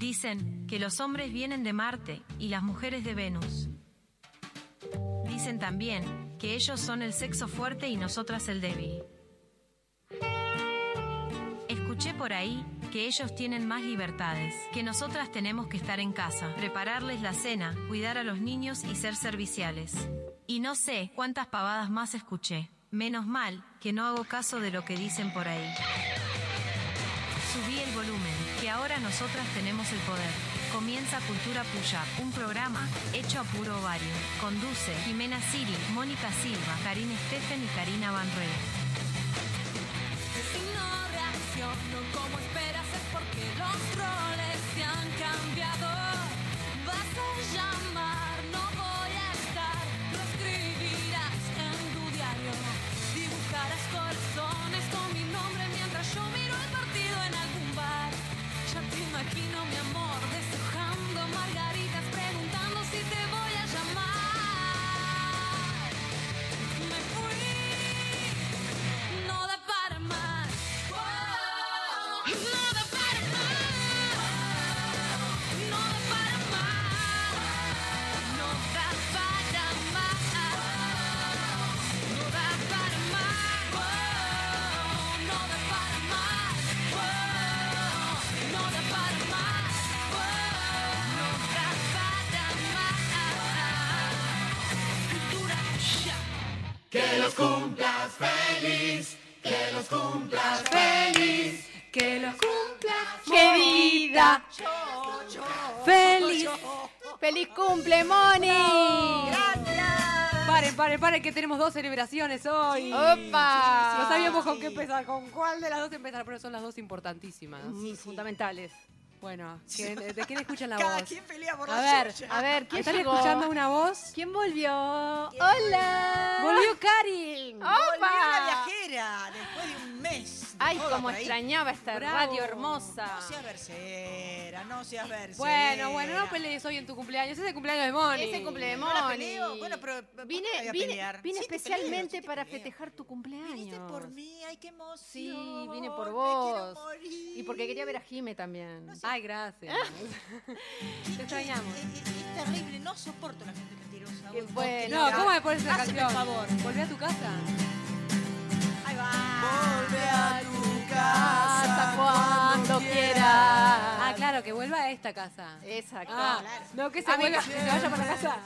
Dicen que los hombres vienen de Marte y las mujeres de Venus. Dicen también que ellos son el sexo fuerte y nosotras el débil. Escuché por ahí que ellos tienen más libertades, que nosotras tenemos que estar en casa, prepararles la cena, cuidar a los niños y ser serviciales. Y no sé cuántas pavadas más escuché. Menos mal que no hago caso de lo que dicen por ahí. Subí el volumen, ahora nosotras tenemos el poder. Comienza Cultura Puya, un programa hecho a puro ovario. Conduce Jimena Siri, Mónica Silva, Karina Steffen y Karina Van Rey. Que los cumplas feliz, que los cumplas feliz. Que los cumplas, Querida. Feliz. ¡Feliz cumple, Moni! Paren, paren, paren, que tenemos dos celebraciones hoy. ¡Opa! No sabíamos con qué empezar, con cuál de las dos empezar, pero son las dos importantísimas. Mm, Fundamentales. Bueno, ¿quién- ¿de quién escuchan la Cada voz? quien pelea por A la ver, suya. A ver, ¿quién ¿Están llegó? escuchando una voz? ¿Quién volvió? ¡Hola! ¡Volvió Karin! Volvió la ¡Opa! viajera después de un mes. de Ay, cómo extrañaba esta Bravo. radio hermosa. No seas versera, no seas versera. Bueno, bueno, no pelees hoy en tu cumpleaños, es el cumpleaños de Moni. Ese cumple de No la Moni. Bueno, pero, ¿por qué vine, la voy a vine, pelear? vine Sí especialmente peleo, sí te para festejar tu cumpleaños. Viniste por mí, ay, qué emoción. Sí, vine por me vos. quiero morir. Y porque quería ver a Jime también. No sé. Ay, gracias. Te extrañamos. Es, es- es terrible, no soporto la gente mentirosa. Bueno. No, ¿cómo me pones esa canción? el favor. ¿Volví a tu casa? Ahí va. Volve a tu casa cuando quieras. Ah, claro, que vuelva a esta casa. Exacto. Ah, no que se, A mí vuelva, que se vaya para la casa.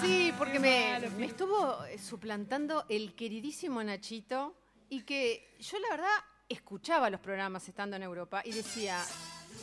Sí, porque me, me estuvo suplantando el queridísimo Nachito y que yo la verdad escuchaba los programas estando en Europa y decía,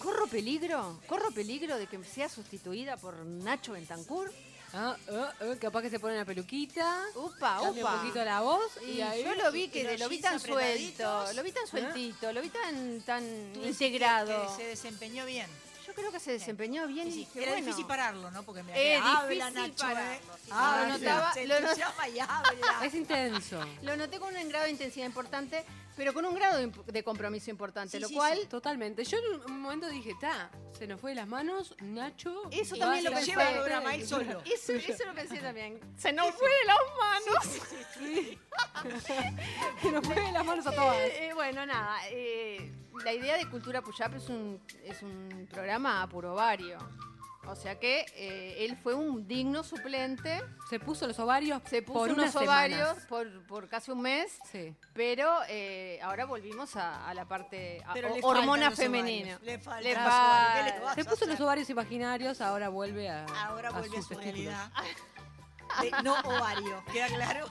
¿corro peligro? ¿Corro peligro de que sea sustituida por Nacho Bentancur? Ah, ah, ah, capaz que se pone una peluquita. Upa, Cambia upa. un poquito la voz y, Y ahí. yo lo vi que lo vi tan suelto, lo vi tan sueltito, lo vi tan tan Tú decís que- integrado. Que, se desempeñó bien. Yo creo que se desempeñó bien y Sí, dije, Era bueno, difícil pararlo, ¿no? Porque me Es habla Nacho, ¿eh? sí. Habla, Lo notaba- se lo not- y habla. Es intenso. Lo noté con un grado de intensidad importante, pero con un grado de compromiso importante, Sí, lo sí, cual sí. Totalmente. Yo en un momento dije, ta, se nos fue de las manos, Nacho. Eso también lo a pensé. Lleva el programa él solo. Eso, eso lo pensé también. Se nos fue de las manos. Se nos fue de las manos a todas. Eh, eh, bueno, nada. eh, la idea de Cultura Puyap es un, es un programa a puro ovario. O sea que eh, él fue un digno suplente. Se puso los ovarios Se puso por unos ovarios semanas. por, por casi un mes. Sí. Pero eh, ahora volvimos a, a la parte a- Pero o- le hormona femenina. Le falta. ovarios. ¿Qué le vas Se puso los ovarios imaginarios, ahora vuelve a. Ahora vuelve a su realidad. De no ovario, ¿queda claro?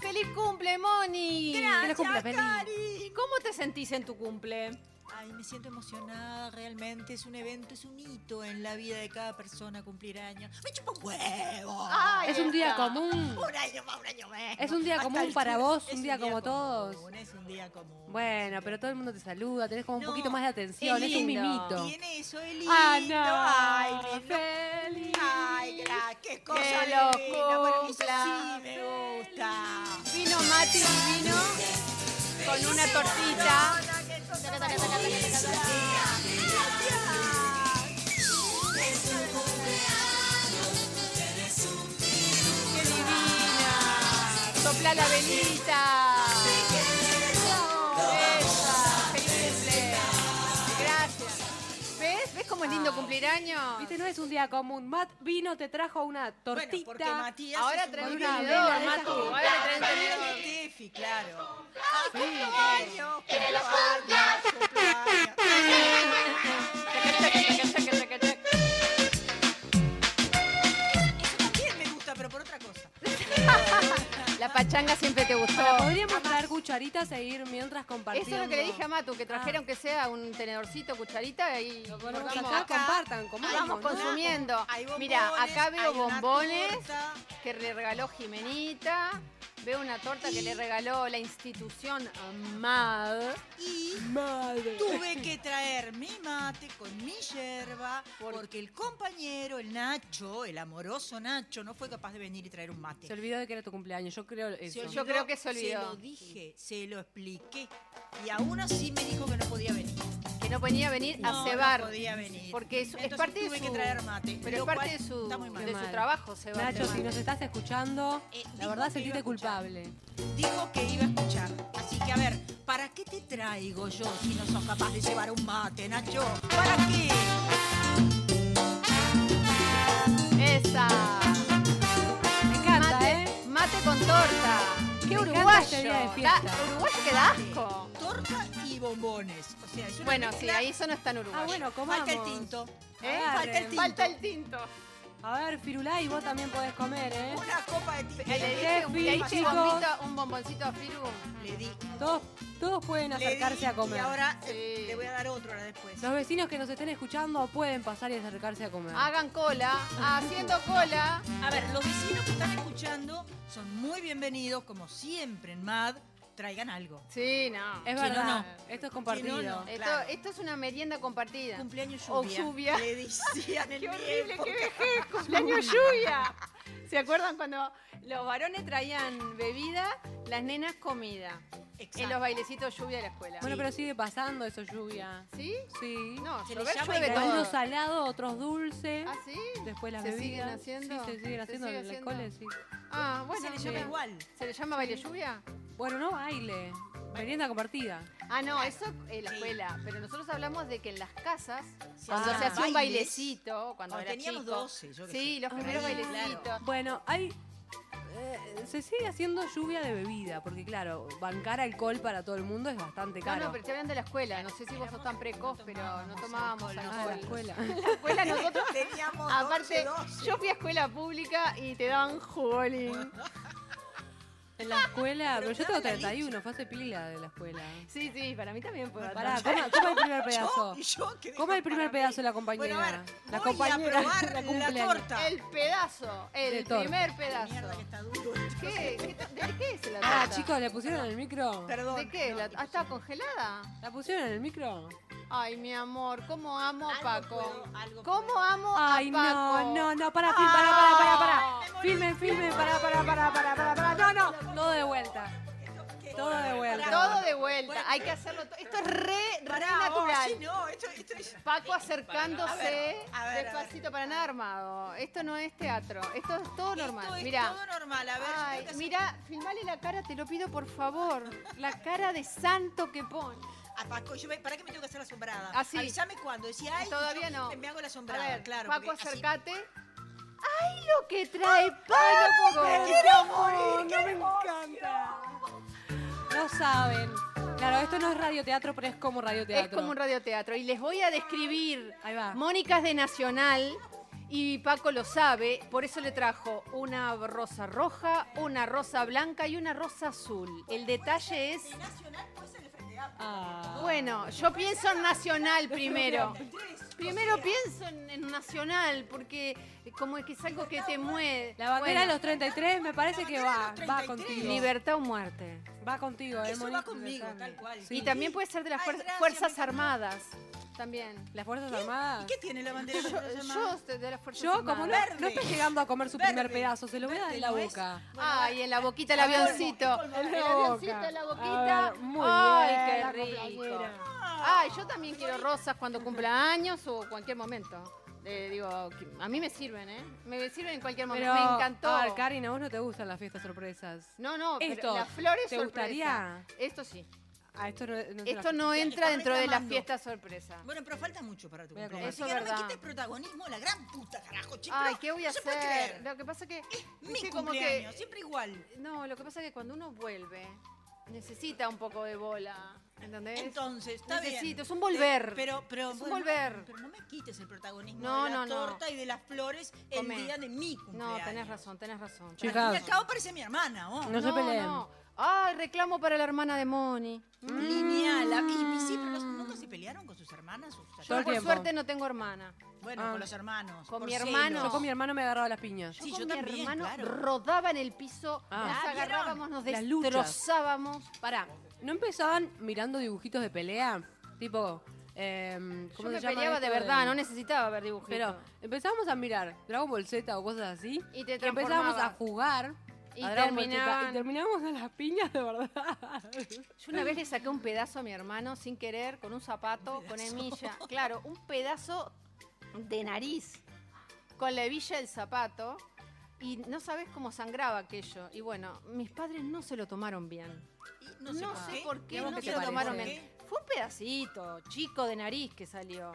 ¡Feliz cumple, Moni! Feliz cumple, feliz. Cari. ¿Cómo te sentís en tu cumple? Ay, me siento emocionada, realmente es un evento, es un hito en la vida de cada persona cumplir años. ¡Me chupa un huevo! Ay, Es un día está. común. Un año más, un año menos. Es un día Hasta común el para sur. vos, Es un día como todos. común, Es un día común. Bueno, pero todo el mundo te saluda, tenés como un No, poquito más de atención, es es un mimito. Tiene eso, es lindo. Ana, Ay, mi feliz. Ay, qué cosa Que lo divina. Bueno, eso sí me gusta. Vino Mati divino con una tortita. ¡Qué divina! Sopla la velita. Cumpleaños. Viste, no es un día común. Matt vino, te trajo una tortita. Bueno, porque Matías Ahora es trae muy un bien tenedor, de la- Matu. Ahora trae un Tefi, claro. ¡Ah, cumpleaños! ¡Cumpleaños! ¡Cumpleaños! La pachanga siempre te gustó. Ahora, podríamos traer cucharitas e ir mientras Eso compartiendo. es lo que le dije a Matu, que trajera Ah. aunque sea un tenedorcito, cucharita y Lo ponemos acá, compartan, comamos, vamos ¿no? consumiendo. Mira, acá veo bombones que le regaló Jimenita. Veo una torta que le regaló la institución MAD. Y Madre. tuve que traer mi mate con mi yerba porque el compañero, el Nacho, el amoroso Nacho, no fue capaz de venir y traer un mate. Se olvidó de que era tu cumpleaños, yo creo eso. Se Yo olvidó, creo que se olvidó. lo dije, se lo expliqué. Y aún así me dijo que no podía venir. Que no venía a venir No, a cebar. no podía venir. Porque es, parte de su, que traer mate. Pero es parte de su, está muy mal. de su trabajo cebar. Nacho, si nos estás escuchando, Eh, la verdad escuchar. culpable. Dijo que iba a escuchar. Así que a ver, ¿para qué te traigo yo si no sos capaz de llevar un mate, Nacho? ¿Para qué? Esa. Me encanta, Mate, ¿eh? mate con torta. Qué Me uruguayo. este día de Da- fiesta. uruguayo que da asco. Torta y bombones. O sea, es una Bueno, sí, ahí eso no es tan uruguayo. Ah, bueno, comamos. Falta el tinto. ¿Eh? Falta el tinto. Falta el tinto. A ver, Firulai, vos también podés comer, ¿eh? Una copa de tinto. Le un, le diste chicos. bombito- un bomboncito a Firu. Le di. Todos, todos pueden acercarse di, a comer. Y ahora Sí. eh, le voy a dar otro ahora después. Los vecinos que nos estén escuchando pueden pasar y acercarse a comer. Hagan cola, haciendo cola. A ver, los vecinos que están escuchando son muy bienvenidos, como siempre en MAD. Traigan algo. Sí, no. es si no, verdad, no. esto es compartido. Si no, no. Esto, claro. esto es una merienda compartida. Cumpleaños O lluvia. lluvia. Le decían en ¡Qué mi horrible, época. qué vejez! ¡Cumpleaños lluvia! ¿Se acuerdan cuando los varones traían bebida, las nenas comida? Exacto. En los bailecitos lluvia de la escuela. Bueno, pero sigue pasando eso, lluvia. ¿Sí? Sí. No, Se le llover llueve todo. Algunos salados, otros dulces. ¿Ah, sí? Después las ¿Se bebidas. siguen haciendo? Sí, se siguen ¿Se haciendo sigue en el haciendo? cole, sí. Ah, bueno. se le llama igual. ¿Se le llama baile lluvia? Bueno, no baile. Merienda compartida. Ah, no, eso en la Sí. escuela. Pero nosotros hablamos de que en las casas, cuando hacían se hacía un bailecito, cuando era teníamos chico. 12, yo qué Sí, sé. los primeros Ahí, bailecitos. claro. Bueno, hay. eh, se sigue haciendo lluvia de bebida, porque claro, bancar alcohol para todo el mundo es bastante No, caro. no, pero estoy hablando de la escuela. No sé si vos sos tan precoz, pero no tomábamos alcohol, Ah, la escuela. En la escuela nosotros, Teníamos aparte, 12, 12. yo fui a escuela pública y te daban jugolín. En la escuela, pero, Pero yo te tengo daban la 31, fue hace pila de la escuela. Sí, sí, para mí también fue Pará, bastante. coma, coma el primer pedazo. Yo, yo que Coma el primer pedazo mí. de la compañera. Bueno, a ver, la voy compañera a probar la la, cumpleaños. torta. El pedazo, el primer Mierda pedazo. que está duro. ¿Qué? ¿Qué ta- ¿De qué es la Ah, torta? chicos, ¿le pusieron en el micro? Perdón. ¿De qué? no, ¿La- ah, ¿Está congelada? ¿La pusieron en el micro? Ay, mi amor, cómo amo a Paco. puedo, algo ¿Cómo puedo. amo Ay, a Paco? no, no, no, para, para, para, para, para, Ah. para. Filmen, filmen, para, para, para, para, para, para. No, no, todo de vuelta. Todo de vuelta. Todo de vuelta. Hay que hacerlo. to- Esto es re, natural. Paco acercándose despacito para nada armado. Esto no es teatro. Esto es todo normal. Esto es Mira. todo normal. A ver, Ay, mira, filmale la cara, te lo pido por favor. La cara de santo que pone. A Paco, yo me, ¿para qué me tengo que hacer la sombrada? Ah, sí. Avísame cuándo. Decía, ay, Todavía yo no. Me hago la A sombrada, ver, claro. Paco, porque así- acércate. ¡Ay, lo que trae Paco! ¡Quiero morir! No me encanta. No saben. Claro, esto no es radioteatro, pero es como radioteatro. Es como un radioteatro. Y les voy a describir. Ahí va. Mónica es de Nacional y Paco lo sabe, por eso le trajo una rosa roja, una rosa blanca y una rosa azul. El detalle es, Ah. bueno, yo pienso en Nacional primero. Primero pienso en, en Nacional, porque como que es algo que te mueve. La bandera de Bueno, los 33 me parece que va, va 33. contigo. Libertad o muerte. Va contigo, eh, Eso va conmigo, tal cual. Sí. Y también puede ser de las Ay, fuer- gracias, Fuerzas. Armadas. También. ¿Las Fuerzas Armadas? ¿Qué tiene la bandera de Yo, yo de las Fuerzas Yo, como no, Armadas. Verde. no estoy llegando a comer su primer Verde. pedazo, se lo voy a dar en la boca. Ay, en la boquita el avioncito. El avioncito en la boquita. ver, muy Ay, bien, qué rico. Ay, yo también quiero rosas cuando cumpla años o cualquier momento. Eh, digo, a mí me sirven, ¿eh? Me sirven en cualquier momento. Pero, me encantó. A ver, Karina, a vos no te gustan las fiestas sorpresas. no, no, pero Esto, las flores ¿te sorpresa. gustaría? Esto sí. Ah, esto no, no es Esto no entra dentro de la reclamando. fiesta sorpresa. Bueno, pero falta mucho para tu Voy a cumpleaños. comer. Así que Eso no es me verdad. quites protagonismo, la gran puta, carajo, chico. Ay, ¿qué voy a no se puede hacer? creer. Lo que pasa que. Mi viste, como cumpleaños, que. siempre igual. No, lo que pasa es que cuando uno vuelve, necesita un poco de bola. ¿Entendés? Entonces, está bien. Necesito, es un volver. Eh, Pero, pero, Es un volver. Pero no me quites el protagonismo No, de la no, no. torta y de las flores Come. el día de mi No, cumpleaños. tenés razón, tenés razón. Chicas. Al fin y al cabo parece mi hermana, ¿oh? No se peleen. Ay, reclamo para la hermana de Moni. Lineal. la- Y, y sí, pero los- nunca se pelearon con sus hermanas. sus Yo por tiempo. suerte no tengo hermana. Bueno, Ah. con los hermanos. Con por mi celos. hermano. Yo con mi hermano me agarraba las piñas. Sí, Yo yo con mi también, hermano claro. rodaba en el piso, Ah. nos Ah, ¿vieron? agarrábamos, nos Las luchas. destrozábamos. Pará, ¿no empezaban mirando dibujitos de pelea? Tipo, em, Yo ¿cómo me se llama peleaba de esto verdad, no necesitaba ver dibujitos. Pero empezábamos a mirar Dragon Ball Z o cosas así. Y te y empezábamos a jugar. Y a terminaban- y terminábamos en las piñas de verdad. Yo una vez le saqué un pedazo a mi hermano sin querer, con un zapato, con hemilla. Claro, un pedazo de nariz con la hebilla del zapato. Y no sabes cómo sangraba aquello. Y bueno, mis padres no se lo tomaron bien. Y No, no sé por qué ¿Y a vos no qué se lo tomaron bien. Fue un pedacito chico de nariz que salió.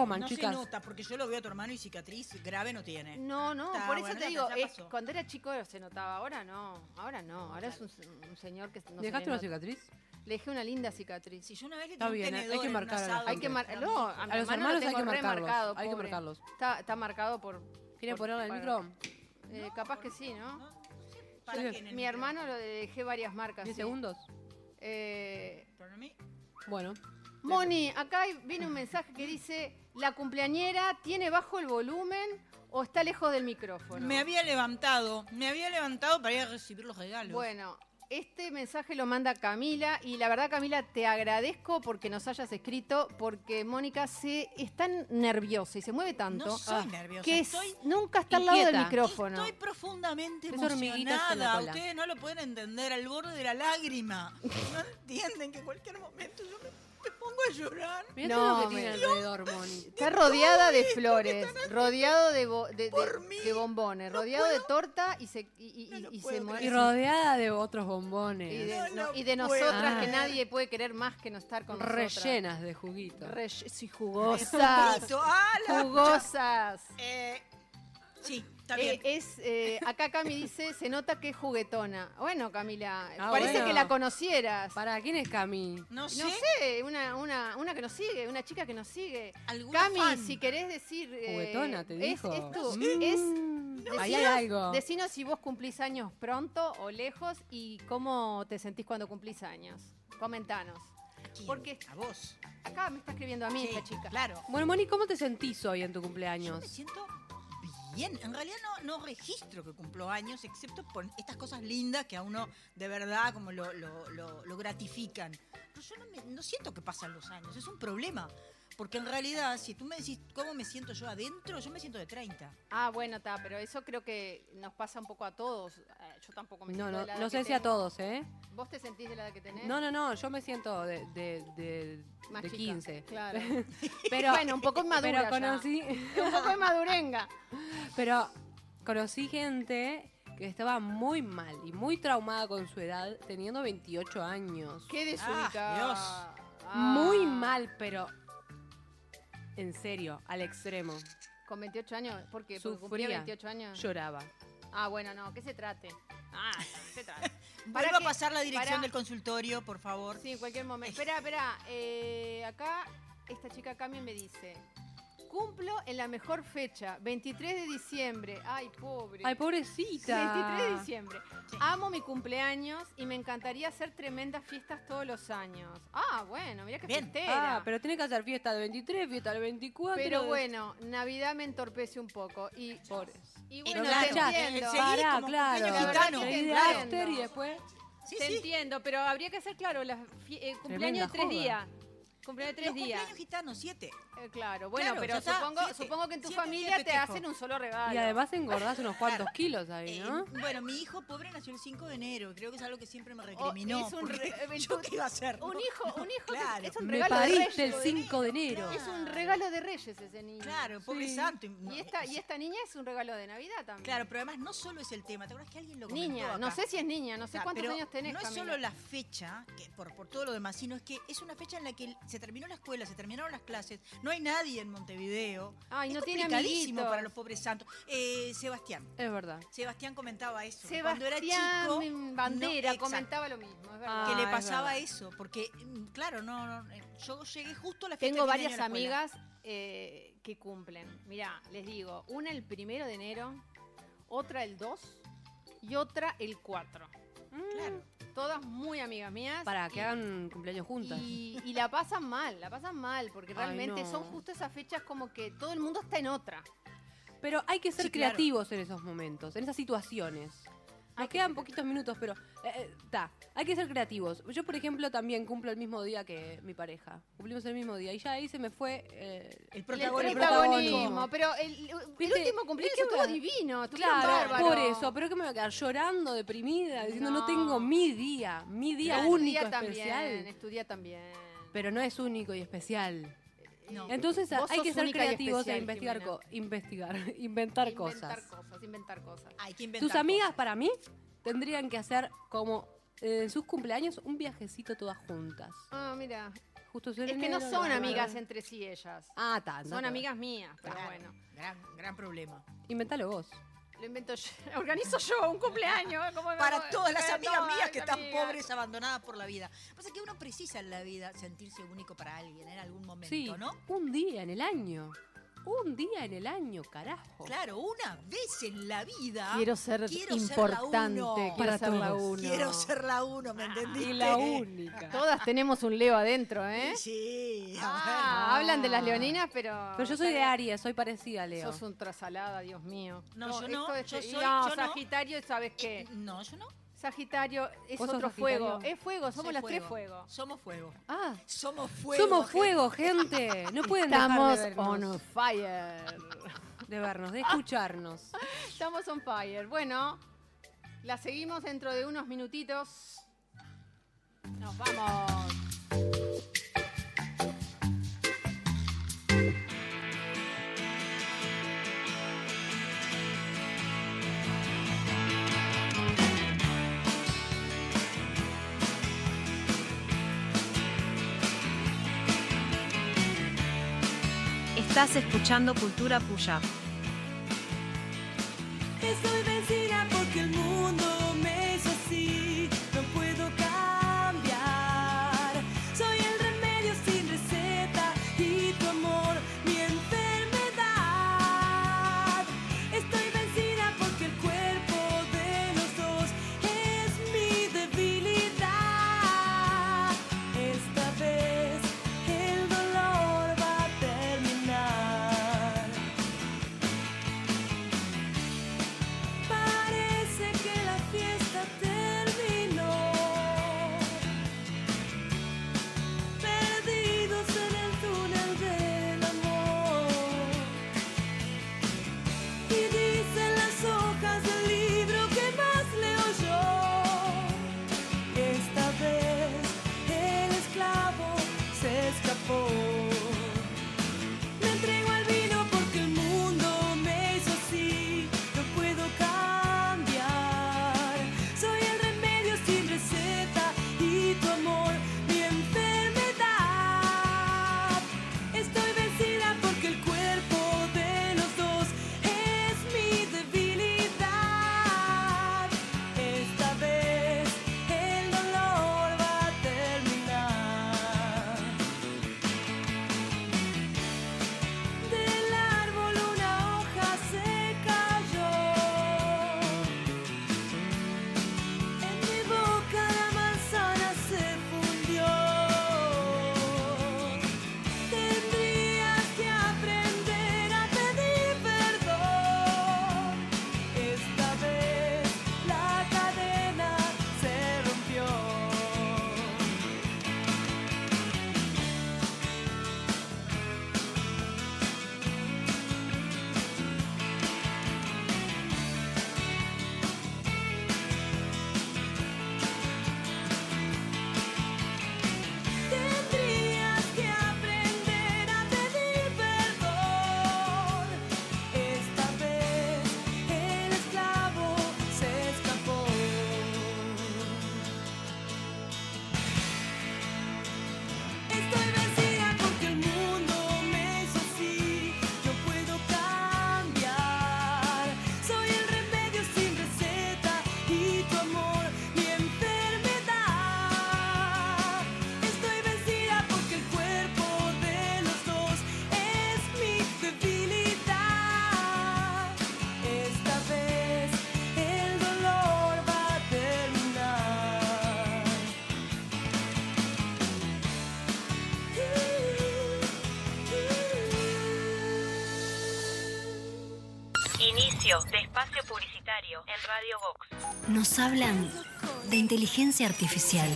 Coman, No chicas. se nota, porque yo lo veo a tu hermano y cicatriz grave no tiene. No, no, Está, por eso bueno, te digo, es- cuando era chico se notaba, ahora no, ahora no, ahora es un, un señor que no se ¿Dejaste una nota. cicatriz? Le dejé una linda cicatriz. Si yo una vez le Está un bien, hay que en marcar Hay que mar- no, a A los hermano hermanos lo hay tengo que marcarlos. marcado, hay que marcarlos. Está, está marcado por. ¿Quieren por- ponerle el micro? eh, capaz que sí, ¿no? ¿no? ¿Para Sí. qué en el Mi micro? hermano lo dejé varias marcas. ¿10 sí. segundos? Eh, Para mí, Bueno. Moni, acá viene un mensaje que dice: ¿La cumpleañera tiene bajo el volumen o está lejos del micrófono? Me había levantado, me había levantado para ir a recibir los regalos. Bueno, este mensaje lo manda Camila y la verdad Camila te agradezco porque nos hayas escrito porque Mónica se es tan nerviosa y se mueve tanto no soy Ah. nerviosa, que es- estoy, nunca está al lado del micrófono. estoy profundamente Es hormiguitas en la emocionada. cola. Ustedes no lo pueden entender, al borde de la lágrima. No entienden que en cualquier momento yo me, me pongo a llorar. Mirá No, todo lo que tiene alrededor, Moni. Está rodeada de flores, rodeado de, bo- de- de- por mí. de bombones, rodeado de torta y se, y, y- No lo y se puedo mueve. Y rodeada de otros bombones. y de, No no- lo y de puedo nosotras que creer. nadie puede querer más que no estar con nosotras. rellenas de juguito. Relle- sí, jugosas. Juguito, ¡ah, la- jugosas. Eh, sí, está Eh, bien. es, eh, acá Cami dice, se nota que es juguetona. Bueno, Camila, Ah, parece bueno. que la conocieras. ¿Para quién es Cami? no sé, No sé, una, una, una que nos sigue, una chica que nos sigue. Cami, fan. si querés decir... eh, Juguetona, te es- dijo. Es, tú, Mm. es Ahí hay Decinos- algo. Decinos si vos cumplís años pronto o lejos y cómo te sentís cuando cumplís años. Comentanos. Porque- a vos. Acá me está escribiendo a mí Sí, esta chica. Claro. Bueno, Moni, ¿cómo te sentís hoy en tu Yo cumpleaños? me siento bien. En realidad no, no registro que cumplo años, excepto por estas cosas lindas que a uno de verdad como lo, lo- lo- lo gratifican. Pero yo no, me- no siento que pasan los años, es un problema. Porque en realidad, si tú me decís cómo me siento yo adentro, yo me siento de 30. Ah, bueno, está, pero eso creo que nos pasa un poco a todos. Eh, Yo tampoco me No, siento no, de la edad no que sé si a todos, ¿eh? ¿Vos te sentís de la edad que tenés? No, no, no, yo me siento de, de, de, Más de chica. 15. Claro. Pero, bueno, un poco madura pero ya. conocí, un poco de madurenga. pero conocí gente que estaba muy mal y muy traumada con su edad, teniendo 28 años. Qué desubicada. Dios. Ah. Muy mal, pero en serio, al extremo. ¿Con 28 años? ¿Por qué? ¿Porque cumplía Sufría. 28 años? Lloraba. Ah, bueno, no, que se trate. Ah, se trate. Vuelvo a pasar la dirección para- del consultorio, por favor. Sí, en cualquier momento. Espera, espera. eh, acá, esta chica Cami me dice: Cumplo en la mejor fecha, 23 de diciembre. Ay, pobre. Ay, pobrecita. 23 de diciembre. Sí. Amo mi cumpleaños y me encantaría hacer tremendas fiestas todos los años. Ah, bueno, mira Bien. fiestera. Ah, pero tiene que hacer fiesta del 23, fiesta del 24. Pero bueno, Navidad me entorpece un poco. Y, Por y Pero bueno, claro, te ya, entiendo. Pará, como claro. gitano. Claro. after y después. Sí, te sí. entiendo, pero habría que hacer, claro, la fie- eh, cumpleaños Tremenda de tres joda. días. cumpleaños de Los tres días. cumpleaños gitanos, siete. Eh, claro, bueno, Claro, pero supongo, siete. supongo que en tu Siete familia te hacen un solo regalo. Y además engordás unos cuantos kilos ahí, Eh, ¿no? bueno, mi hijo pobre nació el 5 de enero. Creo que es algo que siempre me recriminó. es un re- ¿Yo qué iba a hacer? un hijo, un hijo que- Claro. es un Me regalo de pariste reyes. el 5 de enero. Es un regalo de reyes ese niño. Claro, pobre Sí. santo. Y esta, y esta niña es un regalo de Navidad también. Claro, pero además no solo es el tema. ¿Te acuerdas que alguien lo comentó Niña, acá? no sé si es niña, no sé Claro, cuántos pero años tenés, No es Camila. solo la fecha, que por, por todo lo demás, sino es que es una fecha en la que se terminó la escuela, se terminaron las clases, no hay nadie en Montevideo. Ay, es no tiene complicadísimo para los pobres santos. Eh, Sebastián. Es verdad. Sebastián comentaba eso. Sebastián cuando era chico. Bandera no- comentaba lo mismo, es verdad. que Ah, le es pasaba eso, porque mm, claro, no, no, eh, yo llegué justo a la fecha Tengo de varias de la amigas eh, que cumplen. Mirá, les digo, una el primero de enero, otra el 2 y otra el 4. Claro. Todas muy amigas mías. Para y- que hagan cumpleaños juntas. Y, y la pasan mal, la pasan mal, porque Ay, realmente no. son justo esas fechas como que todo el mundo está en otra. Pero hay que ser Sí, claro. creativos en esos momentos, en esas situaciones. Nos quedan poquitos minutos, pero está. hay que ser creativos. Yo, por ejemplo, también cumplo el mismo día que mi pareja. Cumplimos el mismo día y ya ahí se me fue eh, El El protagonismo. protagonismo, pero el, el último cumpleaños ¿Qué estuvo divino, estuvo Claro, bárbaro. por eso, pero que me voy a quedar llorando, deprimida, diciendo no, No. tengo mi día, mi día Claro, único, estudia especial. También, estudia también. Pero no es único y especial. No. Entonces Vos hay sos que ser única y creativos e especial, investigar, Jimena. co- investigar, inventar, Inventar cosas. cosas, inventar cosas. Hay que inventar Tus amigas, cosas. para mí, tendrían que hacer como eh, en sus cumpleaños un viajecito todas juntas. Ah, mira. Justo Es que no son amigas entre sí ellas. Ah, tanto. Son amigas mías, pero Claro, bueno. Gran, gran problema. Inventalo vos. Lo invento yo. Organizo yo un cumpleaños. ¿eh? ¿cómo me Para voy? todas las Para amigas todas mías las que están amigas. pobres, abandonadas por la vida. Pasa que uno precisa en la vida sentirse único para alguien en algún momento, Sí, ¿no? un día en el año. Un día en el año, carajo. Claro, una vez en la vida. Quiero ser quiero ser la importante. uno. quiero Para ser la uno. Quiero ser la uno, ¿me entendiste? Y la única. Todas tenemos un Leo adentro, ¿eh? Sí, a Ah, hablan de las leoninas, pero. Pero yo soy de Aries, soy parecida a Leo. Sos un trasalada, Dios mío. No, yo no, esto yo es- soy- no, yo no. Sagitario, ¿sabes ver. qué? Eh, no, yo no. Sagitario es ¿Vos sos otro Sagitario? fuego. Es fuego, somos Soy las tres fuegos. Somos fuego. Ah, Somos fuego. somos gente. fuego, gente. No pueden Estamos dejar de vernos, on fire. de vernos, de escucharnos. Estamos on fire. Bueno, la seguimos dentro de unos minutitos. Nos vamos. Estás escuchando Cultura Puya. Publicitario en Radio Vox. Nos hablan de inteligencia artificial.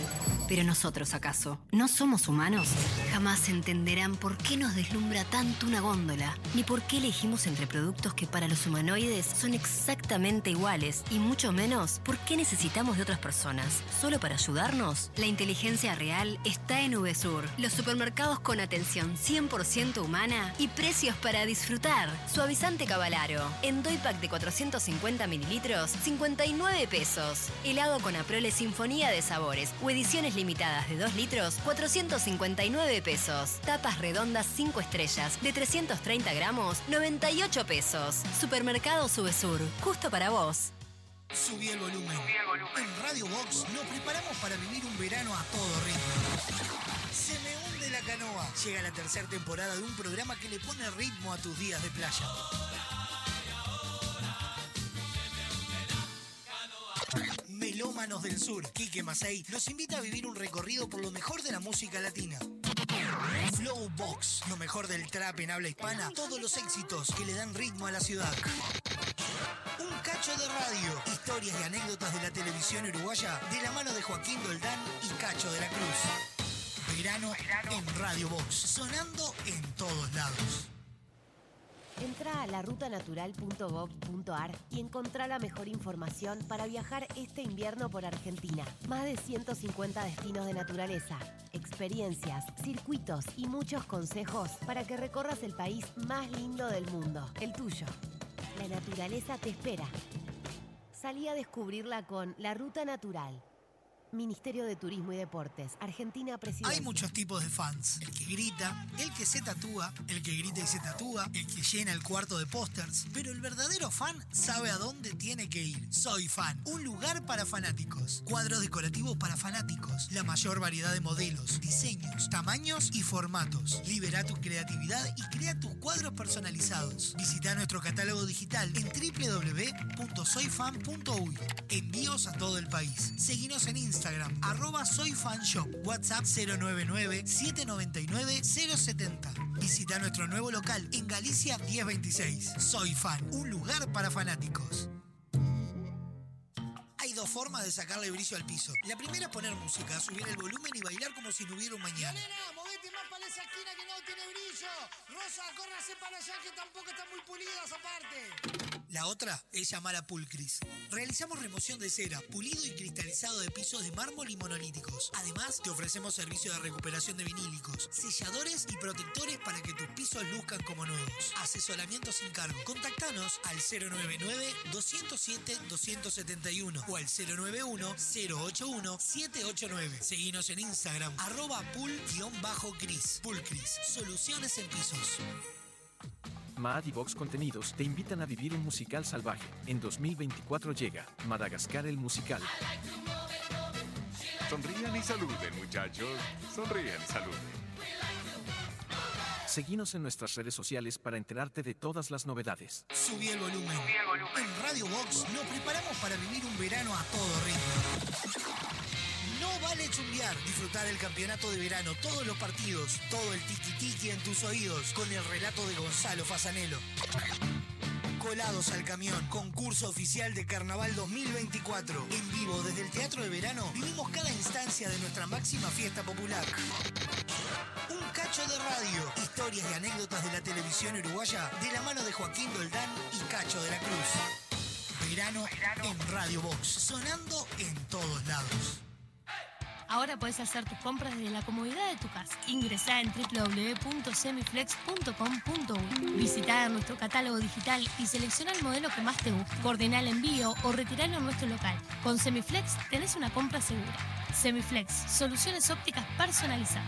Pero nosotros, ¿acaso? ¿No somos humanos? Jamás entenderán por qué nos deslumbra tanto una góndola, ni por qué elegimos entre productos que para los humanoides son exactamente iguales, y mucho menos por qué necesitamos de otras personas. ¿Solo para ayudarnos? La inteligencia real está en VSUR, los supermercados con atención 100% humana y precios para disfrutar. Suavizante Cavalaro, en Doypack de 450 mililitros, 59 pesos. Helado con Aprole Sinfonía de Sabores o ediciones limitadas de 2 litros, 459 pesos. Tapas redondas 5 estrellas de 330 gramos, 98 pesos. Supermercado Subesur, justo para vos. Subí el volumen. En Radio Box nos preparamos para vivir un verano a todo ritmo. Se me hunde la canoa. Llega la tercera temporada de un programa que le pone ritmo a tus días de playa. Melómanos del Sur, Quique Masei, nos invita a vivir un recorrido por lo mejor de la música latina. Flow Box, lo mejor del trap en habla hispana, todos los éxitos que le dan ritmo a la ciudad. Un cacho de radio, historias y anécdotas de la televisión uruguaya de la mano de Joaquín Doldán y Cacho de la Cruz. Verano en Radio Box, sonando en todos lados. Entra a larutanatural.gov.ar y encontrá la mejor información para viajar este invierno por Argentina. Más de 150 destinos de naturaleza, experiencias, circuitos y muchos consejos para que recorras el país más lindo del mundo, el tuyo. La naturaleza te espera. Salí a descubrirla con La Ruta Natural. Ministerio de Turismo y Deportes, Argentina Presidencia. Hay muchos tipos de fans. El que grita, el que se tatúa, el que grita y se tatúa, el que llena el cuarto de pósters. Pero el verdadero fan sabe a dónde tiene que ir. Soy fan, un lugar para fanáticos. Cuadros decorativos para fanáticos. La mayor variedad de modelos, diseños, tamaños y formatos. Libera tu creatividad y crea tus cuadros personalizados. Visita nuestro catálogo digital en www.soyfan.uy. Envíos a todo el país. Seguinos en Instagram, arroba soyfanshop, WhatsApp 099-799-070. Visita nuestro nuevo local en Galicia 1026. Soy Fan, un lugar para fanáticos. Dos formas de sacarle brillo al piso. La primera es poner música, subir el volumen y bailar como si no hubiera un mañana. movete más para esa esquina que no tiene brillo. Rosa, córrase para allá que tampoco están muy pulidas aparte. La otra es llamar a Pulcris. Realizamos remoción de cera, pulido y cristalizado de pisos de mármol y monolíticos. Además, te ofrecemos servicio de recuperación de vinílicos, selladores y protectores para que tus pisos luzcan como nuevos. Asesoramiento sin cargo. Contactanos al 099-207-271 o al 091-081-789. Seguinos en Instagram, arroba pool-cris. Pulcris, soluciones en pisos. Maad y Vox Contenidos te invitan a vivir un musical salvaje. En 2024 llega Madagascar el musical. Sonrían y saluden, muchachos. Sonrían y saluden. Seguinos en nuestras redes sociales para enterarte de todas las novedades. Subí el volumen. En Radio Box nos preparamos para vivir un verano a todo ritmo. No vale chumbear, disfrutar el campeonato de verano, todos los partidos, todo el tiki-tiki en tus oídos, con el relato de Gonzalo Fasanelo. Colados al camión, concurso oficial de Carnaval 2024. En vivo desde el Teatro de Verano, vivimos cada instancia de nuestra máxima fiesta popular. Un cacho de radio, historias y anécdotas de la televisión uruguaya de la mano de Joaquín Doldán y Cacho de la Cruz. Verano en Radio Box, sonando en todos lados. Ahora puedes hacer tus compras desde la comodidad de tu casa. Ingresá en www.semiflex.com.uy. Visita nuestro catálogo digital y selecciona el modelo que más te guste. Coordina el envío o retiralo en nuestro local. Con Semiflex tenés una compra segura. Semiflex, soluciones ópticas personalizadas.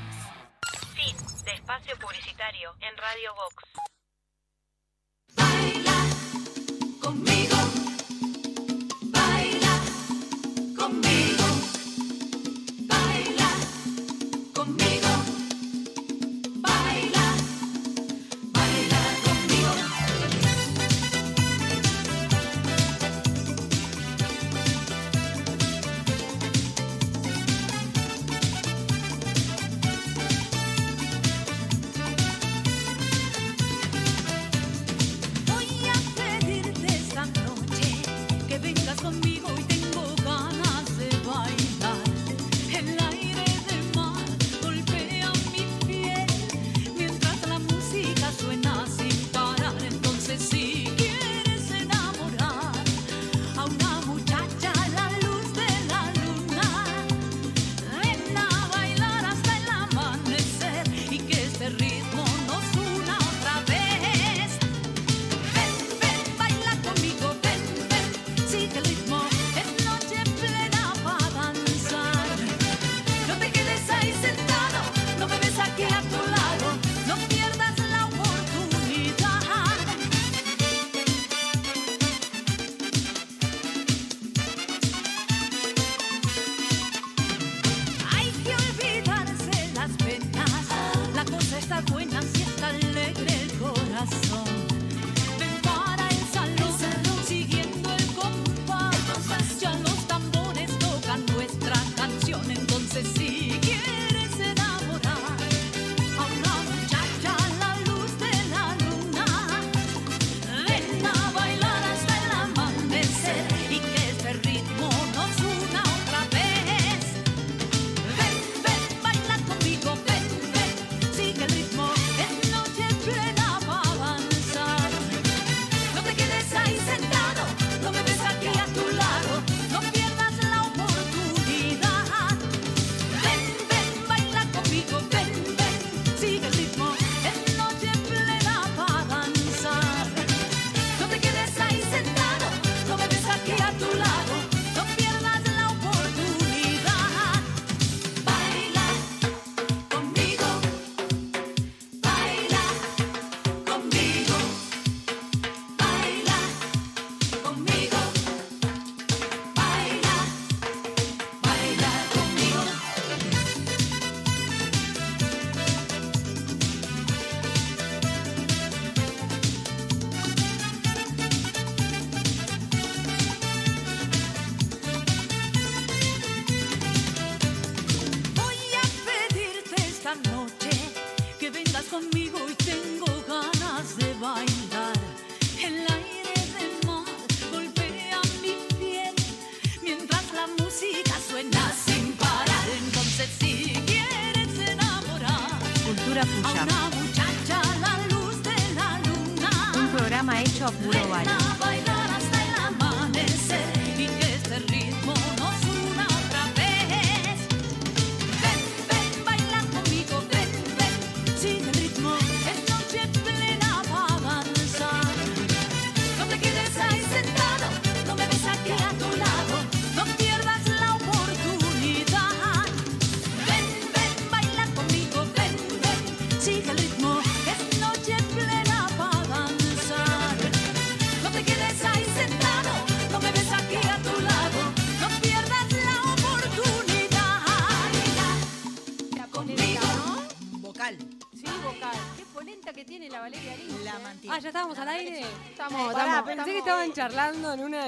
Fin de espacio publicitario en Radio Vox. Conmigo,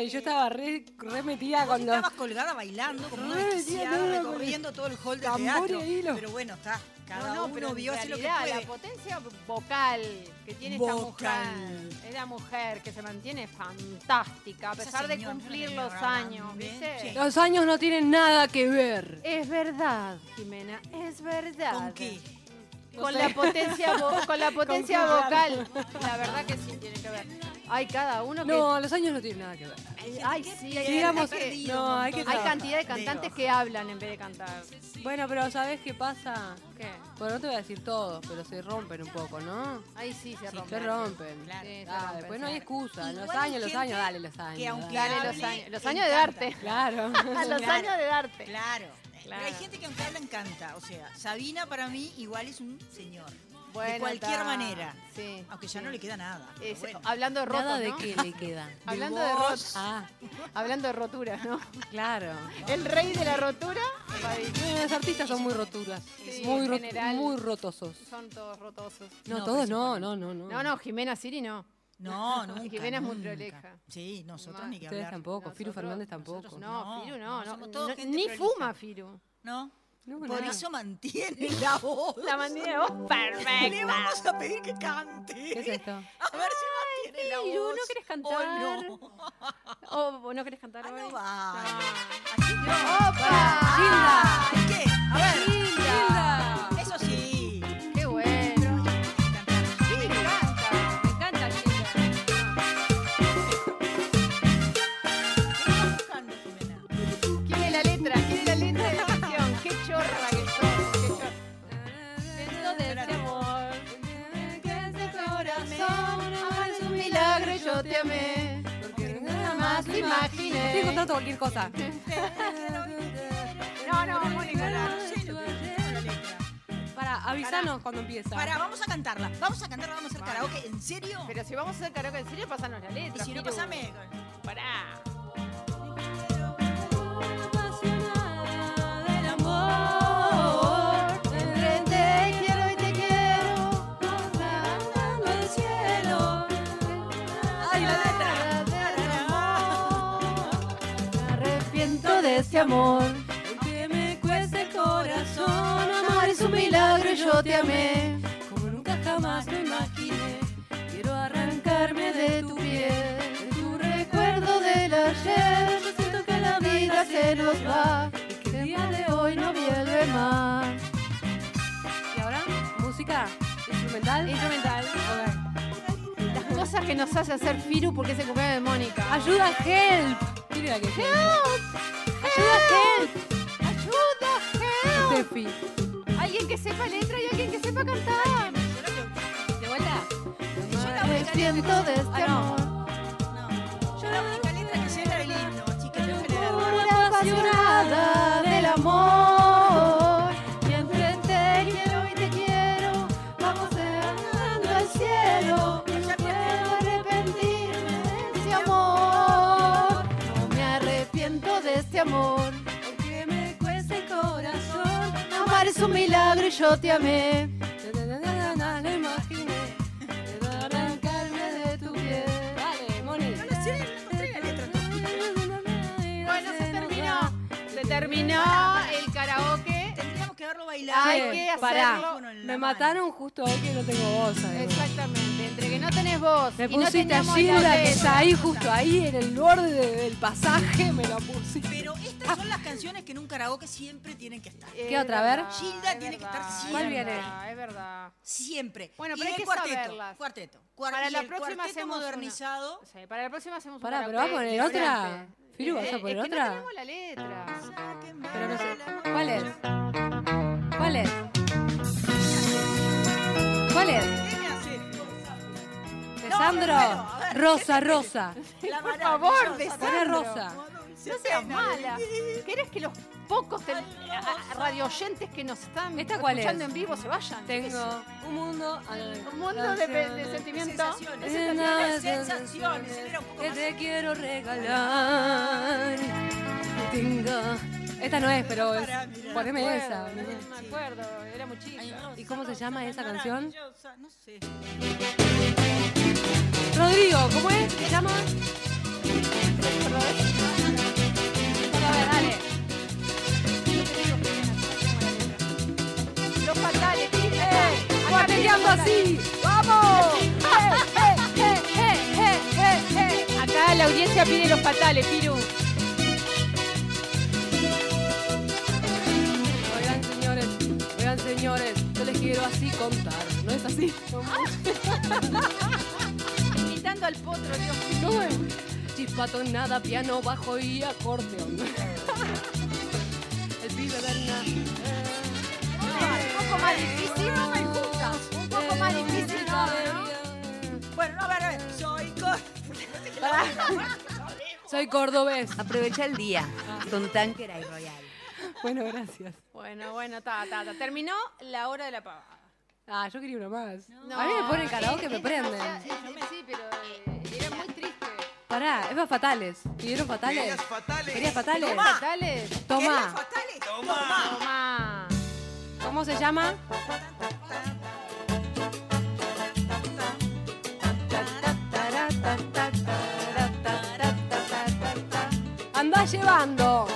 y yo estaba re, re metida con los... estabas colgada bailando como una recorriendo todo el hall de teatro. Pero bueno, está. Cada No, no, uno pero vio así lo que puede. la potencia vocal que tiene esta Vocal. mujer, esta mujer que se mantiene fantástica a Esa pesar de cumplir los años. Sí. Los años no tienen nada que ver. Es verdad, Jimena, es verdad. ¿Con qué? Con la potencia, con la potencia vocal. La verdad que sí tiene que ver. Hay cada uno que No, los años no tienen nada que ver. Ay, sí, hay, Digamos hay que- que- no, hay que hay trabajar. cantidad de cantantes que hablan en vez de cantar. Bueno, pero ¿sabes qué pasa? ¿Qué? Bueno, no te voy a decir todo, pero se rompen un poco, ¿no? Ahí sí se Se rompen. Claro. Sí, se Ah, rompen, después no hay excusa. Los años, los años, dale los años. que aunque dale. Los años, los años de darte. Claro. Los Claro. años de darte. Claro. Claro. Pero hay gente que aunque habla encanta. O sea, Sabina para mí igual es un señor. De cualquier manera. Sí. Aunque ya sí. no le queda nada. pero Es- bueno. Hablando de rotos, Nada de ¿no? qué le queda. Hablando de voz. rotos. Ah, Hablando de roturas, ¿no? claro. El rey de la rotura. Eh, Los artistas son muy roturas. Sí, muy, en ro- general. muy rotosos. Son todos rotosos. No, No, todos no, no, no, no. No, no, Jimena Siri no. No, nunca. Jimena es muy prolija. Sí, nosotros No, ni que Ustedes tampoco, Firu Fernández tampoco. nosotros No, No, Firu no, no. no, no, ni prolija. fuma Firu. No. No, Por no. eso mantiene la voz. La mantiene vos Le perfecta. vamos a pedir que cante. ¿Qué es esto? A ver si mantiene la voz. ¿no querés O cantar? no. ¿O no querés cantar Ah, no va. No. Así no. ¡Opa! Gilda. ¿Qué? A ver. Y amé. Porque nunca más lo imaginé. Estoy contando cualquier cosa. No, no, Mónica, No. Para, avisanos cuando empieza. Para, vamos a cantarla. Vamos a cantarla, vamos a hacer karaoke. ¿En serio? Pero si vamos a hacer karaoke en serio, pasanos la Y letra. si no, pasame. Pará. Este amor. Aunque me cueste el corazón, Amar es un milagro y yo te amé. Como nunca jamás lo imaginé. Quiero Arrancarme de tu piel, de tu recuerdo del ayer. Yo siento que la vida se nos va y que el día de hoy no vuelve más. ¿Y ahora? ¿Música? ¿Instrumental? Instrumental. Las cosas que nos hace hacer Firu porque es el cumpleaños de Mónica. Ayuda, help. Mira que Help. Ayuda, help. Ayuda, help. Steffi. Alguien que sepa letra y alguien que sepa cantar. ¿De vuelta? Me arrepiento de este Ah, no. amor. Yo la única letra que era el himno, que no me la apasionada del amor. Es un milagro y yo te amé. Imaginé. Quiero arrancarme de tu piel. Dale, Moni. No no sé la letra. Bueno, se terminó. Se terminó el karaoke. Bailado. Hay que pará. hacerlo. Me mataron justo hoy que no tengo voz. además. Exactamente. Entre que no tenés voz Me y no pusiste a teníamos Gilda la que está ahí, justo ahí, en el borde de- del pasaje, me la pusiste. Pero estas son las canciones que en un karaoke siempre tienen que estar. Es ¿Qué otra? A ver. verdad, Gilda es tiene que estar es siempre. ¿Cuál viene? Es verdad. Siempre. Bueno, Y pero hay el que cuarteto, saberlas. Cuarteto. Cuar- Para y la próxima hacemos una. modernizado. Sí, para la próxima hacemos Pará, un pero ¿vas a poner otra? Firu, ¿vas a poner otra? No tenemos la letra. Pero no sé. ¿Cuál es? ¿Cuál es? ¿Cuál es? ¿Qué me hace? ¿De No, Sandro? no, pero, a ver, Rosa, Rosa. La Por favor, de Poné Sandro. Rosa. No seas mala. ¿Querés que los pocos tel- a- a- radioyentes que nos están ¿Esta cuál escuchando es? en vivo se vayan? Tengo un mundo. Un mundo de, pe- de sentimiento. Sensaciones, de sensaciones, sensaciones. sensaciones. Él era un poco Que más- te quiero regalar. Tengo. Esta no es, pero es. Pará, mirá. Poneme Me esa. acuerdo, Me acuerdo, era muy chica. ¿Y cómo se llama esa canción? No sé. Rodrigo, ¿cómo es? ¿Se llama? A ver, dale. Los fatales, ¡Eh! ¡Guatequeando así! ¡Vamos! ¡Eh, eh, eh, eh, eh, eh, eh! Acá la audiencia pide los fatales, Piru. Oigan, señores, yo les quiero así contar. ¿No es así? Imitando al potro, Dios mío. ¿Cómo es? Chispato, nada, piano, bajo y acordeón. El pibe Berna. Un poco más difícil, no me gusta. Un poco más difícil, ¿no? Bueno, a ver, a ver. Soy. Soy cordobés. Aprovecha el día con Tanquera y Royal. Bueno, gracias. Bueno, bueno, ta, ta, ta. Terminó la hora de la pavada. Ah, yo quería uno más. No, a mí me ponen es- karaoke, es me prenden. es- Sí, pero eh, era muy triste. Pará, Eva Fatales. ¿Pidieron Fatales? ¿Querías fatales? ¿Querías Fatales? Tomá. Fatales. Toma. fatales? Toma. Toma. ¿Cómo se llama? Anda llevando.